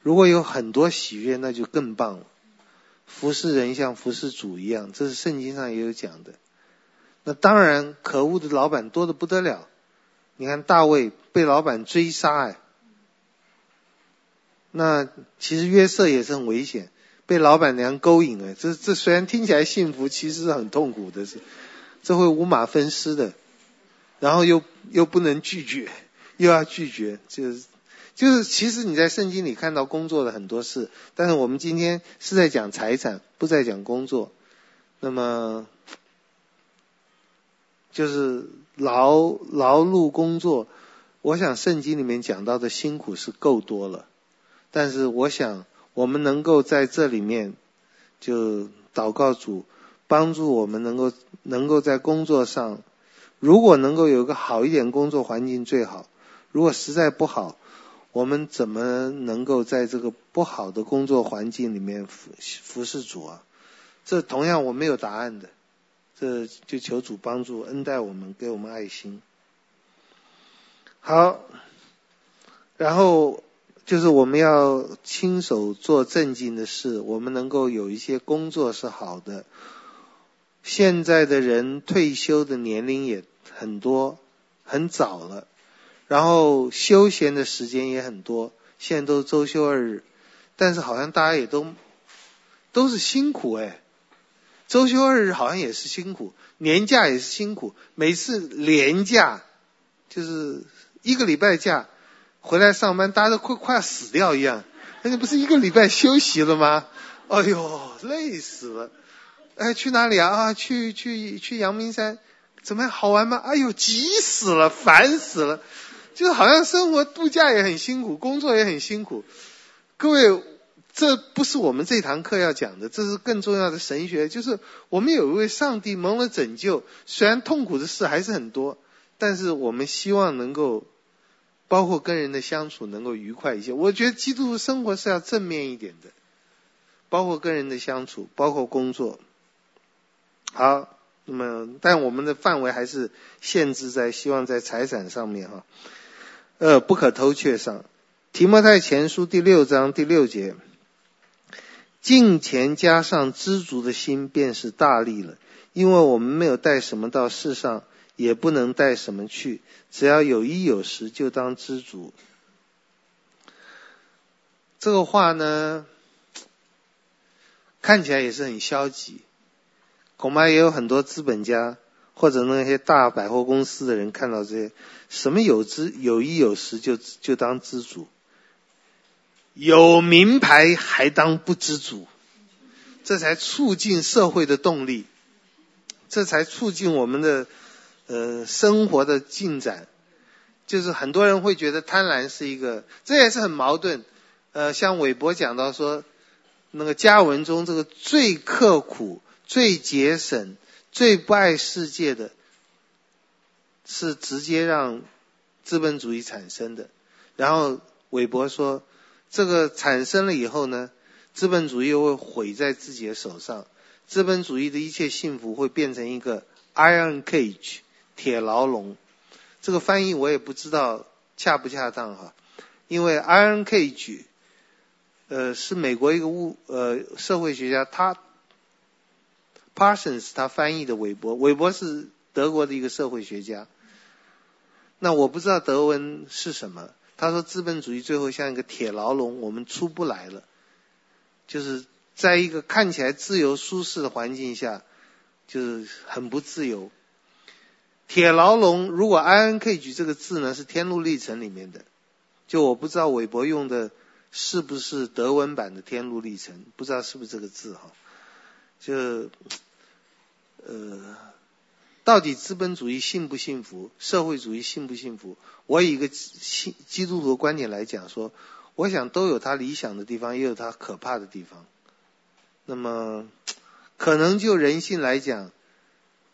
Speaker 2: 如果有很多喜悦，那就更棒了。服侍人像服侍主一样，这是圣经上也有讲的。那当然，可恶的老板多得不得了。你看大卫被老板追杀哎，那其实约瑟也是很危险，被老板娘勾引哎，这这虽然听起来幸福，其实是很痛苦的事。这会五马分尸的，然后又又不能拒绝，又要拒绝，就是就是，其实你在圣经里看到工作的很多事，但是我们今天是在讲财产，不在讲工作。那么就是劳劳碌工作，我想圣经里面讲到的辛苦是够多了，但是我想我们能够在这里面就祷告主。帮助我们能够能够在工作上，如果能够有个好一点工作环境最好。如果实在不好，我们怎么能够在这个不好的工作环境里面服服侍主啊？这同样我没有答案的，这就求主帮助恩待我们，给我们爱心。好，然后就是我们要亲手做正经的事，我们能够有一些工作是好的。现在的人退休的年龄也很多，很早了，然后休闲的时间也很多。现在都是周休二日，但是好像大家也都都是辛苦哎。周休二日好像也是辛苦，年假也是辛苦。每次年假就是一个礼拜假回来上班，大家都快快要死掉一样。那你不是一个礼拜休息了吗？哎呦，累死了。哎，去哪里啊？啊，去去去阳明山，怎么样？好玩吗？哎呦，急死了，烦死了，就好像生活度假也很辛苦，工作也很辛苦。各位，这不是我们这堂课要讲的，这是更重要的神学。就是我们有一位上帝蒙了拯救，虽然痛苦的事还是很多，但是我们希望能够，包括跟人的相处能够愉快一些。我觉得基督徒生活是要正面一点的，包括跟人的相处，包括工作。好，那么但我们的范围还是限制在希望在财产上面哈，呃，不可偷窃上。提摩太前书第六章第六节，敬钱加上知足的心，便是大利了。因为我们没有带什么到世上，也不能带什么去，只要有衣有食，就当知足。这个话呢，看起来也是很消极。恐怕也有很多资本家或者那些大百货公司的人看到这些，什么有知有衣有食就就当知足，有名牌还当不知足，这才促进社会的动力，这才促进我们的呃生活的进展。就是很多人会觉得贪婪是一个，这也是很矛盾。呃，像韦伯讲到说，那个加文中这个最刻苦、最节省、最不爱世界的，是直接让资本主义产生的。然后韦伯说，这个产生了以后呢，资本主义又会毁在自己的手上，资本主义的一切幸福会变成一个 iron cage 铁牢笼。这个翻译我也不知道恰不恰当哈，因为 iron cage。呃，是美国一个物呃社会学家，他 Parsons 他翻译的韦伯，韦伯是德国的一个社会学家。那我不知道德文是什么。他说资本主义最后像一个铁牢笼，我们出不来了。就是在一个看起来自由舒适的环境下，就是很不自由。铁牢笼，如果 I N K 举这个字呢是《天路历程》里面的，就我不知道韦伯用的。是不是德文版的《天路历程》？不知道是不是这个字哈？就呃，到底资本主义幸不幸福？社会主义幸不幸福？我以一个基基督徒观点来讲说，我想都有它理想的地方，也有它可怕的地方。那么，可能就人性来讲，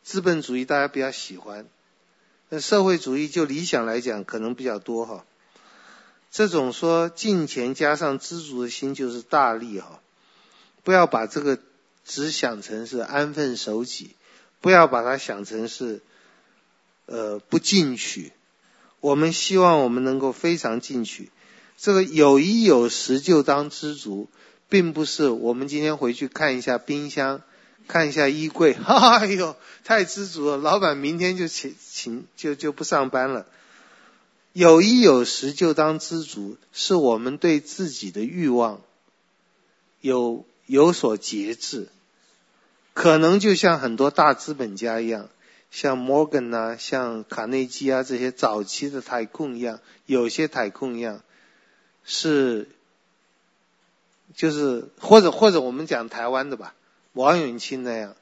Speaker 2: 资本主义大家比较喜欢，那社会主义就理想来讲，可能比较多哈。这种说金钱加上知足的心就是大利哈，不要把这个只想成是安分守己，不要把它想成是呃不进取。我们希望我们能够非常进取。这个有衣有食就当知足，并不是我们今天回去看一下冰箱，看一下衣柜，哎呦太知足了，老板明天就请请就就不上班了。有衣有食就当知足，是我们对自己的欲望有有所节制。可能就像很多大资本家一样，像摩根呐，像卡内基啊这些早期的台控一样，有些台控一样，是就是或者或者我们讲台湾的吧，王永庆那样，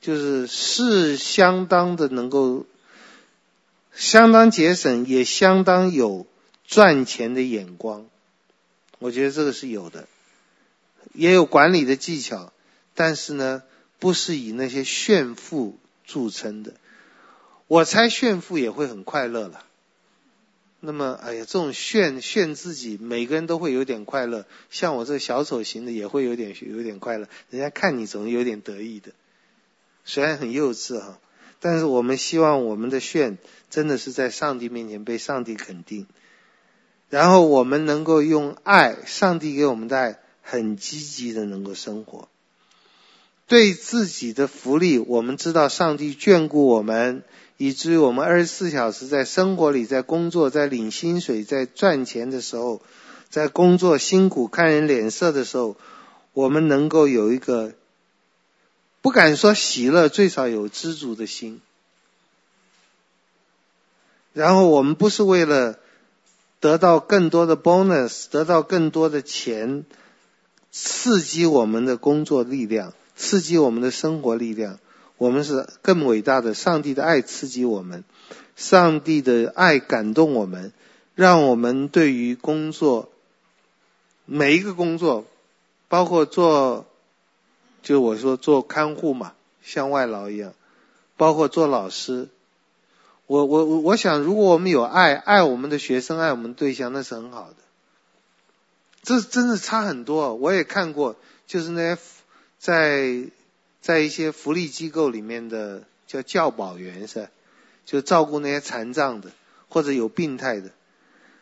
Speaker 2: 就是是相当的能够。相当节省，也相当有赚钱的眼光，我觉得这个是有的，也有管理的技巧，但是呢，不是以那些炫富著称的。我猜炫富也会很快乐了。那么，哎呀，这种炫炫自己，每个人都会有点快乐。像我这小丑型的，也会有点有点快乐。人家看你总有点得意的，虽然很幼稚哈。但是我们希望我们的炫真的是在上帝面前被上帝肯定，然后我们能够用爱，上帝给我们的爱，很积极的能够生活。对自己的福利，我们知道上帝眷顾我们，以至于我们二十四小时在生活里，在工作，在领薪水，在赚钱的时候，在工作辛苦看人脸色的时候，我们能够有一个。不敢说喜乐，最少有知足的心。然后我们不是为了得到更多的 bonus，得到更多的钱，刺激我们的工作力量，刺激我们的生活力量。我们是更伟大的，上帝的爱刺激我们，上帝的爱感动我们，让我们对于工作，每一个工作，包括做。就我说做看护嘛，像外劳一样，包括做老师。我我我我想，如果我们有爱，爱我们的学生，爱我们对象，那是很好的。这真的差很多。我也看过，就是那些在在一些福利机构里面的叫教保员是，就照顾那些残障的或者有病态的，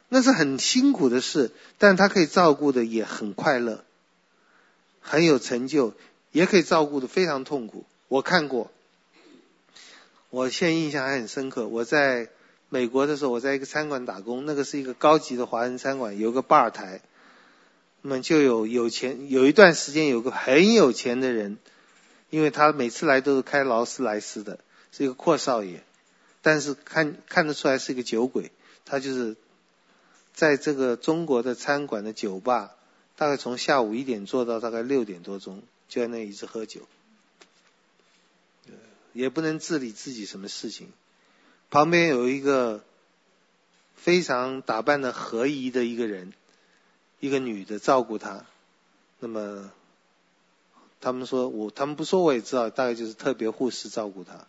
Speaker 2: 那是很辛苦的事，但他可以照顾的也很快乐，很有成就。也可以照顾的非常痛苦。我看过，我现在印象还很深刻。我在美国的时候，我在一个餐馆打工，那个是一个高级的华人餐馆，有个吧台，那么就有有钱。有一段时间，有个很有钱的人，因为他每次来都是开劳斯莱斯的，是一个阔少爷，但是看看得出来是一个酒鬼，他就是在这个中国的餐馆的酒吧，大概从下午一点做到大概六点多钟，就在那一直喝酒，也不能自理自己什么事情，旁边有一个非常打扮的合宜的一个人，一个女的照顾他，那么。他们说我，他们不说我也知道，大概就是特别护士照顾他。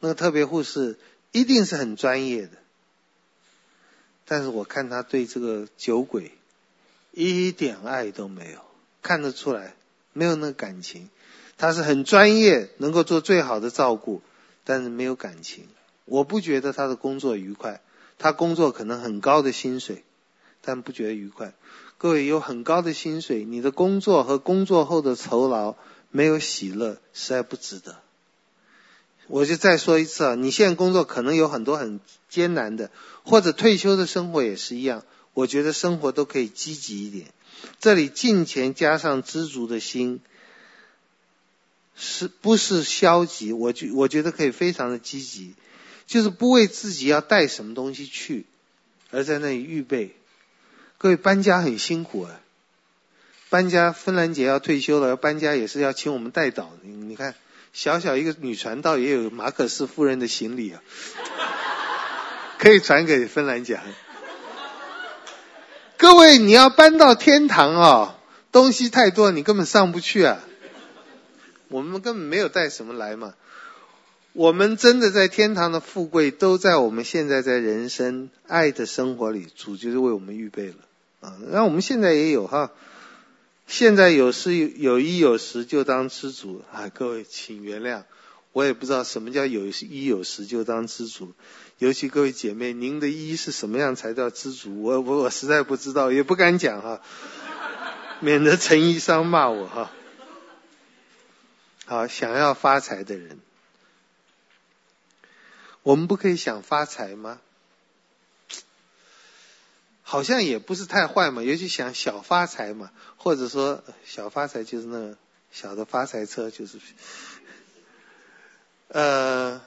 Speaker 2: 那个特别护士一定是很专业的，但是我看他对这个酒鬼一点爱都没有，看得出来没有那个感情。他是很专业，能够做最好的照顾，但是没有感情。我不觉得他的工作愉快，他工作可能很高的薪水，但不觉得愉快。各位有很高的薪水，你的工作和工作后的酬劳没有喜乐，实在不值得。我就再说一次啊，你现在工作可能有很多很艰难的，或者退休的生活也是一样。我觉得生活都可以积极一点。这里进钱加上知足的心，是不是消极？我觉我觉得可以非常的积极，就是不为自己要带什么东西去，而在那里预备。各位搬家很辛苦啊，搬家芬兰姐要退休了，要搬家也是要请我们代祷。你看，小小一个女传道也有马可仕夫人的行李啊，可以传给芬兰姐。各位，你要搬到天堂哦，东西太多，你根本上不去啊。我们根本没有带什么来嘛。我们真的在天堂的富贵，都在我们现在在人生爱的生活里，主就是为我们预备了。啊，那我们现在也有哈，现在有时有衣有食就当知足啊！各位请原谅，我也不知道什么叫有衣有食就当知足，尤其各位姐妹，您的衣是什么样才叫知足？我我我实在不知道，也不敢讲哈，免得陈医生骂我哈。好，想要发财的人，我们不可以想发财吗？好像也不是太坏嘛，尤其想小发财嘛，或者说小发财就是那小的发财车，就是，呃，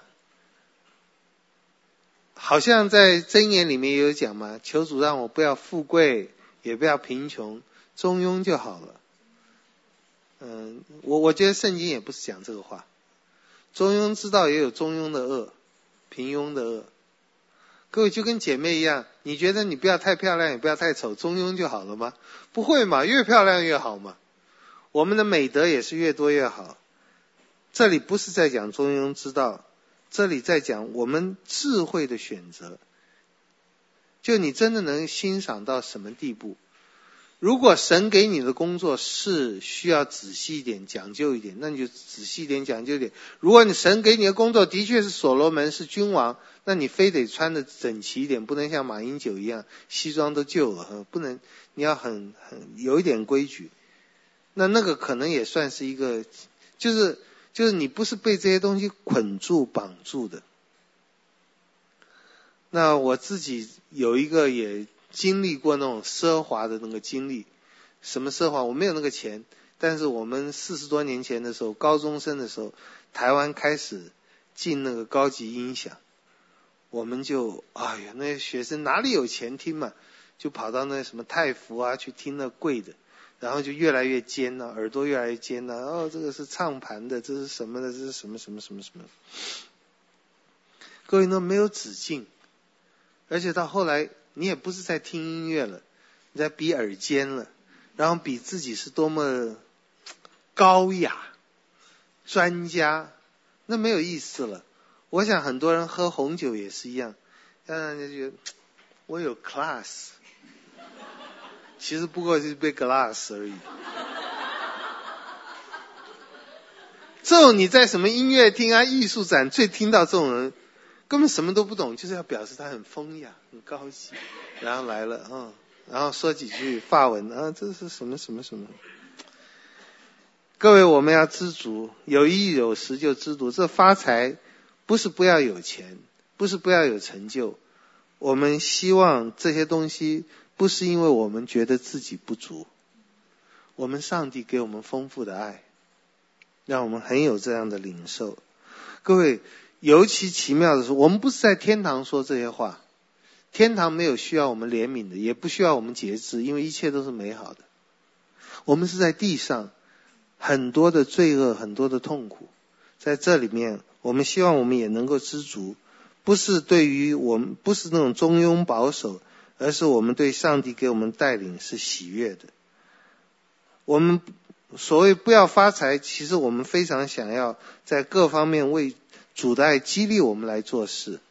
Speaker 2: 好像在箴言里面也有讲嘛，求主让我不要富贵，也不要贫穷，中庸就好了。嗯，我我觉得圣经也不是讲这个话，中庸之道也有中庸的恶，平庸的恶。各位就跟姐妹一样，你觉得你不要太漂亮，也不要太丑，中庸就好了吗？不会嘛，越漂亮越好嘛。我们的美德也是越多越好。这里不是在讲中庸之道，这里在讲我们智慧的选择。就你真的能欣赏到什么地步？如果神给你的工作是需要仔细一点、讲究一点，那你就仔细一点、讲究一点。如果你神给你的工作的确是所罗门是君王，那你非得穿的整齐一点，不能像马英九一样西装都旧了，不能，你要很很有一点规矩。那那个可能也算是一个，就是就是你不是被这些东西捆住绑住的。那我自己有一个也。经历过那种奢华的那个经历，什么奢华？我没有那个钱，但是我们四十多年前的时候，高中生的时候，台湾开始进那个高级音响，我们就哎呀，那些学生哪里有钱听嘛，就跑到那什么太福啊去听那贵的，然后就越来越尖了，耳朵越来越尖了。哦，这个是唱盘的，这是什么的？这是什么什么什么什么？各位，那没有止境，而且到后来。你也不是在听音乐了，你在比耳尖了，然后比自己是多么高雅、专家，那没有意思了。我想很多人喝红酒也是一样，让人家觉得我有 class，其实不过就是杯 glass 而已。这种你在什么音乐厅啊、艺术展最听到这种人。根本什么都不懂，就是要表示他很风雅、很高级，然后来了，嗯，然后说几句法文，啊，这是什么什么什么？各位，我们要知足，有衣有食就知足。这发财不是不要有钱，不是不要有成就，我们希望这些东西不是因为我们觉得自己不足，我们上帝给我们丰富的爱，让我们很有这样的领受。各位，尤其奇妙的是，我们不是在天堂说这些话，天堂没有需要我们怜悯的，也不需要我们节制，因为一切都是美好的。我们是在地上，很多的罪恶，很多的痛苦，在这里面，我们希望我们也能够知足，不是对于我们，不是那种中庸保守，而是我们对上帝给我们带领是喜悦的。我们所谓不要发财，其实我们非常想要在各方面为主的爱激励我们来做事。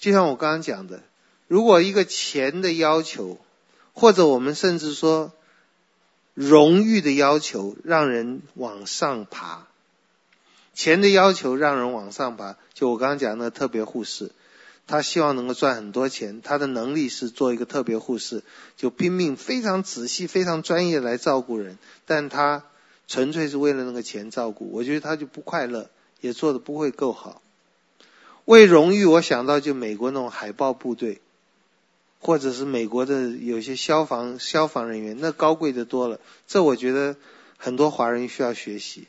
Speaker 2: 就像我刚刚讲的，如果一个钱的要求，或者我们甚至说，荣誉的要求让人往上爬，钱的要求让人往上爬。就我刚刚讲的那个特别护士，他希望能够赚很多钱，他的能力是做一个特别护士，就拼命非常仔细、非常专业来照顾人，但他纯粹是为了那个钱照顾，我觉得他就不快乐，也做的不会够好。为荣誉，我想到就美国那种海豹部队。或者是美国的有些消防消防人员，那高贵的多了。这我觉得很多华人需要学习。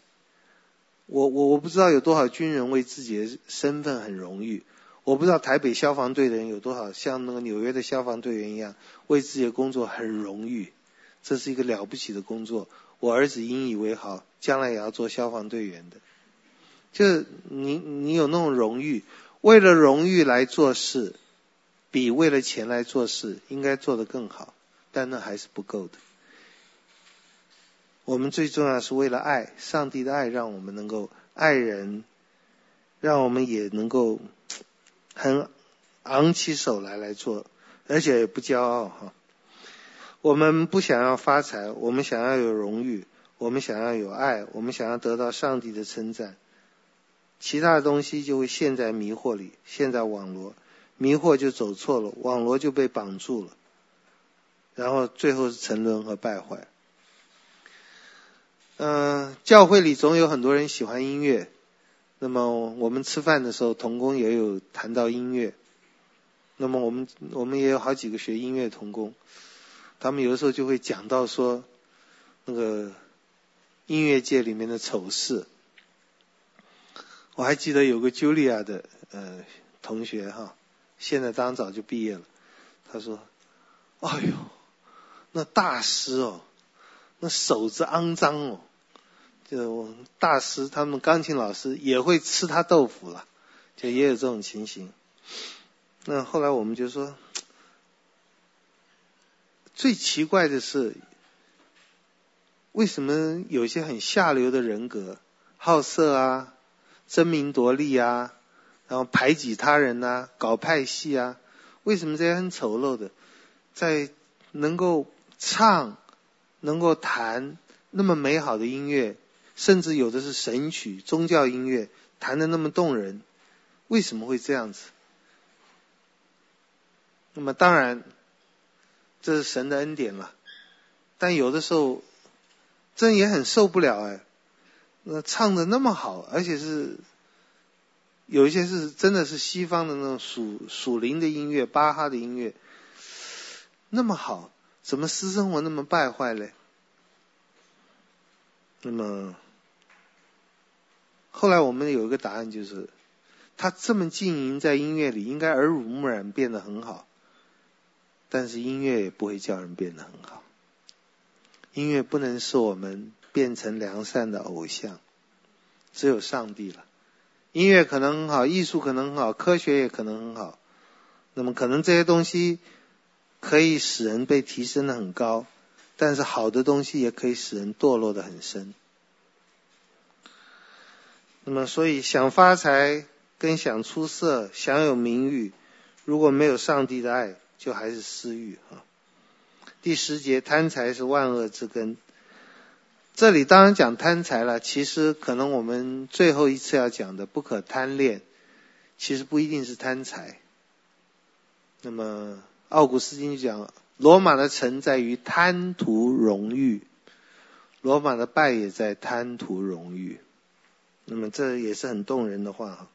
Speaker 2: 我我我不知道有多少军人为自己的身份很荣誉。我不知道台北消防队的人有多少像那个纽约的消防队员一样为自己的工作很荣誉。这是一个了不起的工作。我儿子引以为豪，将来也要做消防队员的。就你你有那种荣誉，为了荣誉来做事。比为了钱来做事应该做得更好，但那还是不够的。我们最重要是为了爱，上帝的爱让我们能够爱人，让我们也能够很昂起手来来做，而且也不骄傲哈。我们不想要发财，我们想要有荣誉，我们想要有爱，我们想要得到上帝的称赞，其他的东西就会陷在迷惑里，陷在网罗。迷惑就走错了，网罗就被绑住了，然后最后是沉沦和败坏。嗯、教会里总有很多人喜欢音乐，那么我们吃饭的时候，童工也有谈到音乐。那么我们我们也有好几个学音乐童工，他们有的时候就会讲到说，那个音乐界里面的丑事。我还记得有个茱莉亚的呃同学哈。现在当早就毕业了。他说：“哎呦，那大师哦，那手子肮脏哦，就大师他们钢琴老师也会吃他豆腐了，就也有这种情形。那后来我们就说，最奇怪的是，为什么有些很下流的人格，好色啊，争名夺利啊？”然后排挤他人呐、搞派系啊，为什么这些很丑陋的，在能够唱、能够弹那么美好的音乐，甚至有的是神曲、宗教音乐，弹得那么动人，为什么会这样子？那么当然，这是神的恩典了，但有的时候，真也很受不了哎，那唱的那么好，而且是。有一些是真的是西方的那种属属灵的音乐，巴哈的音乐，那么好，怎么私生活那么败坏嘞？那么后来我们有一个答案，就是他这么经营在音乐里，应该耳濡目染变得很好，但是音乐也不会叫人变得很好，音乐不能使我们变成良善的偶像，只有上帝了。音乐可能很好，艺术可能很好，科学也可能很好。那么可能这些东西可以使人被提升的很高，但是好的东西也可以使人堕落的很深。那么所以想发财跟想出色、想有名誉，如果没有上帝的爱，就还是私欲啊。第十节，贪财是万恶之根。这里当然讲贪财了，其实可能我们最后一次要讲的不可贪恋，其实不一定是贪财。那么奥古斯丁就讲，罗马的成在于贪图荣誉，罗马的败也在贪图荣誉。那么这也是很动人的话。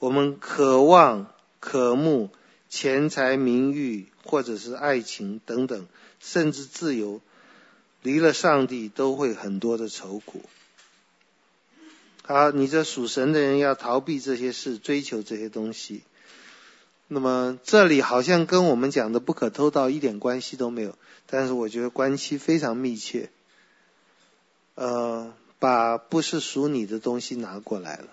Speaker 2: 我们渴望、渴慕钱财、名誉，或者是爱情等等，甚至自由。离了上帝都会很多的愁苦。好，你这属神的人要逃避这些事，追求这些东西。那么这里好像跟我们讲的不可偷盗一点关系都没有，但是我觉得关系非常密切。呃，把不是属你的东西拿过来了。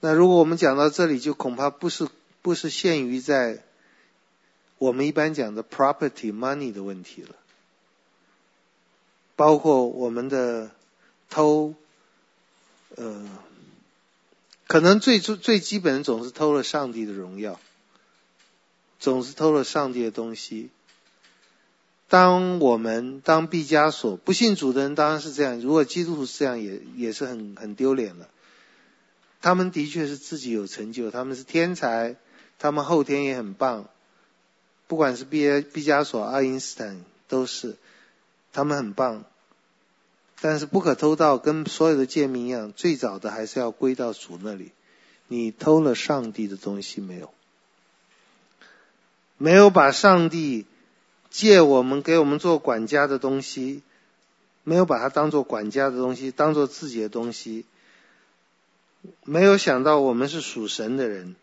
Speaker 2: 那如果我们讲到这里，就恐怕不是不是限于在我们一般讲的 property money 的问题了，包括我们的偷。呃，可能最最最基本的总是偷了上帝的荣耀，总是偷了上帝的东西。当我们当毕加索不信主的人当然是这样，如果基督徒是这样也，也是很很丢脸了。他们的确是自己有成就，他们是天才，他们后天也很棒。不管是毕毕加索、爱因斯坦都是，他们很棒。但是不可偷盗，跟所有的诫命一样，最早的还是要归到主那里。你偷了上帝的东西没有？没有把上帝借我们给我们做管家的东西，没有把它当做管家的东西，当做自己的东西。没有想到我们是属神的人，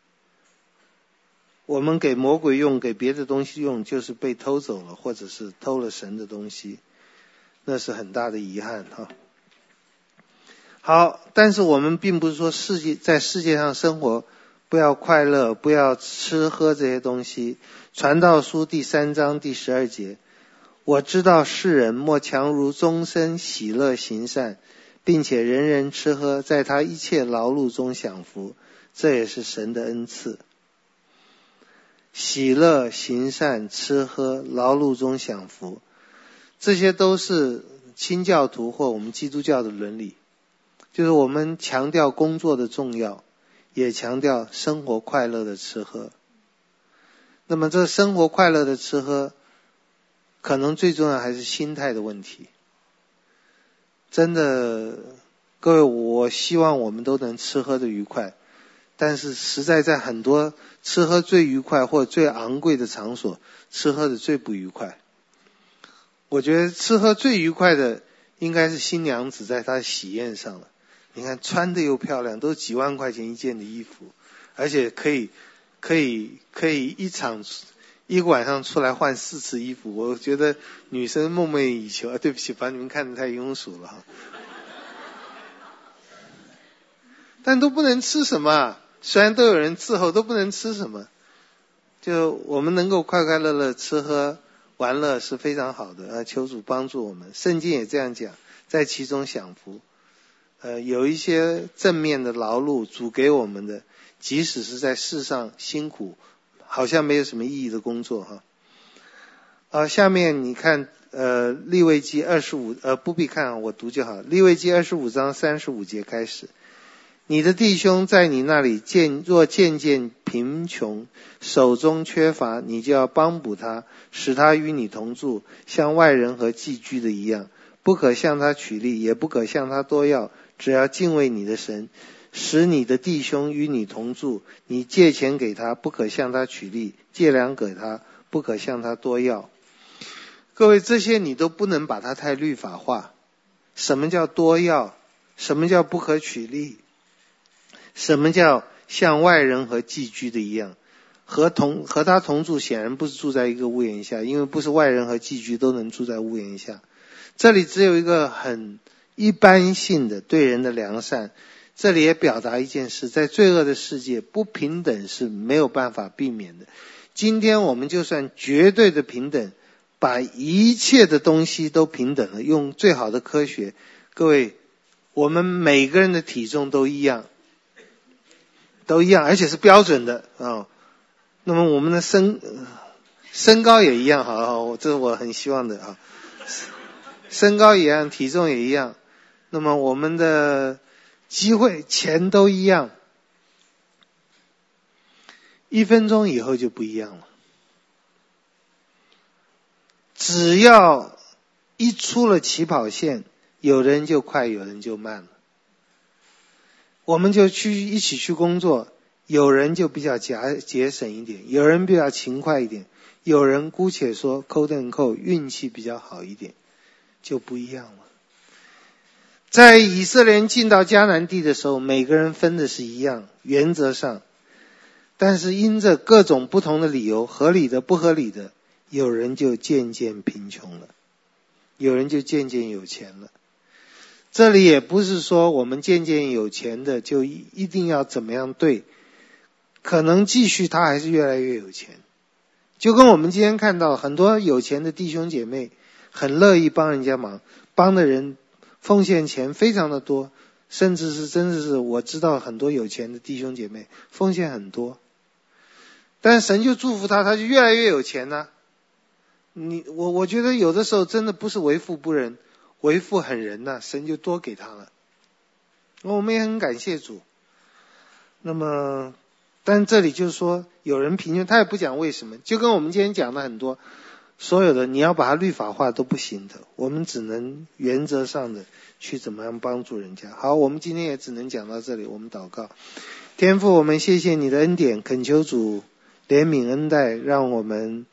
Speaker 2: 我们给魔鬼用，给别的东西用，就是被偷走了，或者是偷了神的东西。那是很大的遗憾哈。好，但是我们并不是说世界在世界上生活不要快乐，不要吃喝这些东西。传道书第三章第十二节，我知道世人莫强如终身喜乐行善，并且人人吃喝，在他一切劳碌中享福，这也是神的恩赐。喜乐行善，吃喝劳碌中享福。这些都是清教徒或我们基督教的伦理，就是我们强调工作的重要，也强调生活快乐的吃喝。那么，这生活快乐的吃喝，可能最重要还是心态的问题。真的，各位，我希望我们都能吃喝的愉快，但是实在在很多吃喝最愉快或最昂贵的场所，吃喝的最不愉快。我觉得吃喝最愉快的应该是新娘子在她喜宴上了。你看穿的又漂亮，都几万块钱一件的衣服，而且可以可以可以一场一个晚上出来换四次衣服。我觉得女生梦寐以求。啊，对不起，把你们看得太庸俗了哈。但都不能吃什么，虽然都有人伺候，都不能吃什么。就我们能够快快乐乐吃喝。玩乐是非常好的，呃，求主帮助我们。圣经也这样讲，在其中享福。呃，有一些正面的劳碌，主给我们的，即使是在世上辛苦，好像没有什么意义的工作哈。啊，下面你看，呃，利未记二十五，呃，不必看，我读就好。利未记二十五章三十五节开始。你的弟兄在你那里见若渐渐贫穷，手中缺乏，你就要帮补他，使他与你同住，像外人和寄居的一样。不可向他取利，也不可向他多要，只要敬畏你的神，使你的弟兄与你同住。你借钱给他，不可向他取利；借粮给他，不可向他多要。各位，这些你都不能把它太律法化。什么叫多要？什么叫不可取利？什么叫像外人和寄居的一样？和同和他同住，显然不是住在一个屋檐下，因为不是外人和寄居都能住在屋檐下。这里只有一个很一般性的对人的良善。这里也表达一件事：在罪恶的世界，不平等是没有办法避免的。今天我们就算绝对的平等，把一切的东西都平等了，用最好的科学，各位，我们每个人的体重都一样。都一样，而且是标准的啊、那么我们的身身高也一样，好好，这是我很希望的啊。身高一样，体重也一样。那么我们的机会、钱都一样。一分钟以后就不一样了。只要一出了起跑线，有人就快，有人就慢了。我们就去一起去工作，有人就比较节节省一点，有人比较勤快一点，有人姑且说抠蹬抠运气比较好一点，就不一样了。在以色列人进到迦南地的时候，每个人分的是一样，原则上，但是因着各种不同的理由，合理的、不合理的，有人就渐渐贫穷了，有人就渐渐有钱了。这里也不是说我们渐渐有钱的就一定要怎么样对，可能继续他还是越来越有钱，就跟我们今天看到很多有钱的弟兄姐妹很乐意帮人家忙，帮的人。奉献钱非常的多，甚至是真的是我知道很多有钱的弟兄姐妹奉献很多，但神就祝福他，他就越来越有钱呢、你我我觉得有的时候真的不是为富不仁，为父很仁呐、神就多给他了。我们也很感谢主。那么，但这里就是说有人贫穷，他也不讲为什么，就跟我们今天讲的很多。所有的你要把它律法化都不行的，我们只能原则上的去怎么样帮助人家。好，我们今天也只能讲到这里。我们祷告，天父，我们谢谢你的恩典，恳求主怜悯恩待，让我们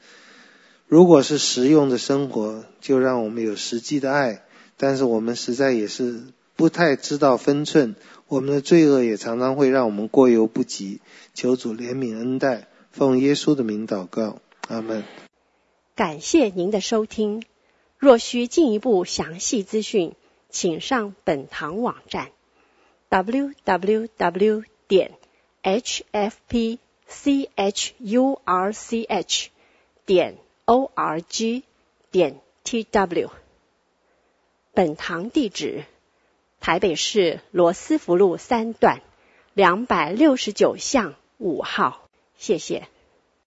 Speaker 2: 如果是实用的生活，就让我们有实际的爱。但是我们实在也是不太知道分寸，我们的罪恶也常常会让我们过犹不及。求主怜悯恩待，奉耶稣的名祷告，阿门。
Speaker 1: 感谢您的收听。若需进一步详细资讯，请上本堂网站：www 点 hfpchurch 点 org 点 tw。本堂地址：台北市罗斯福路三段两百六十九巷五号。谢谢。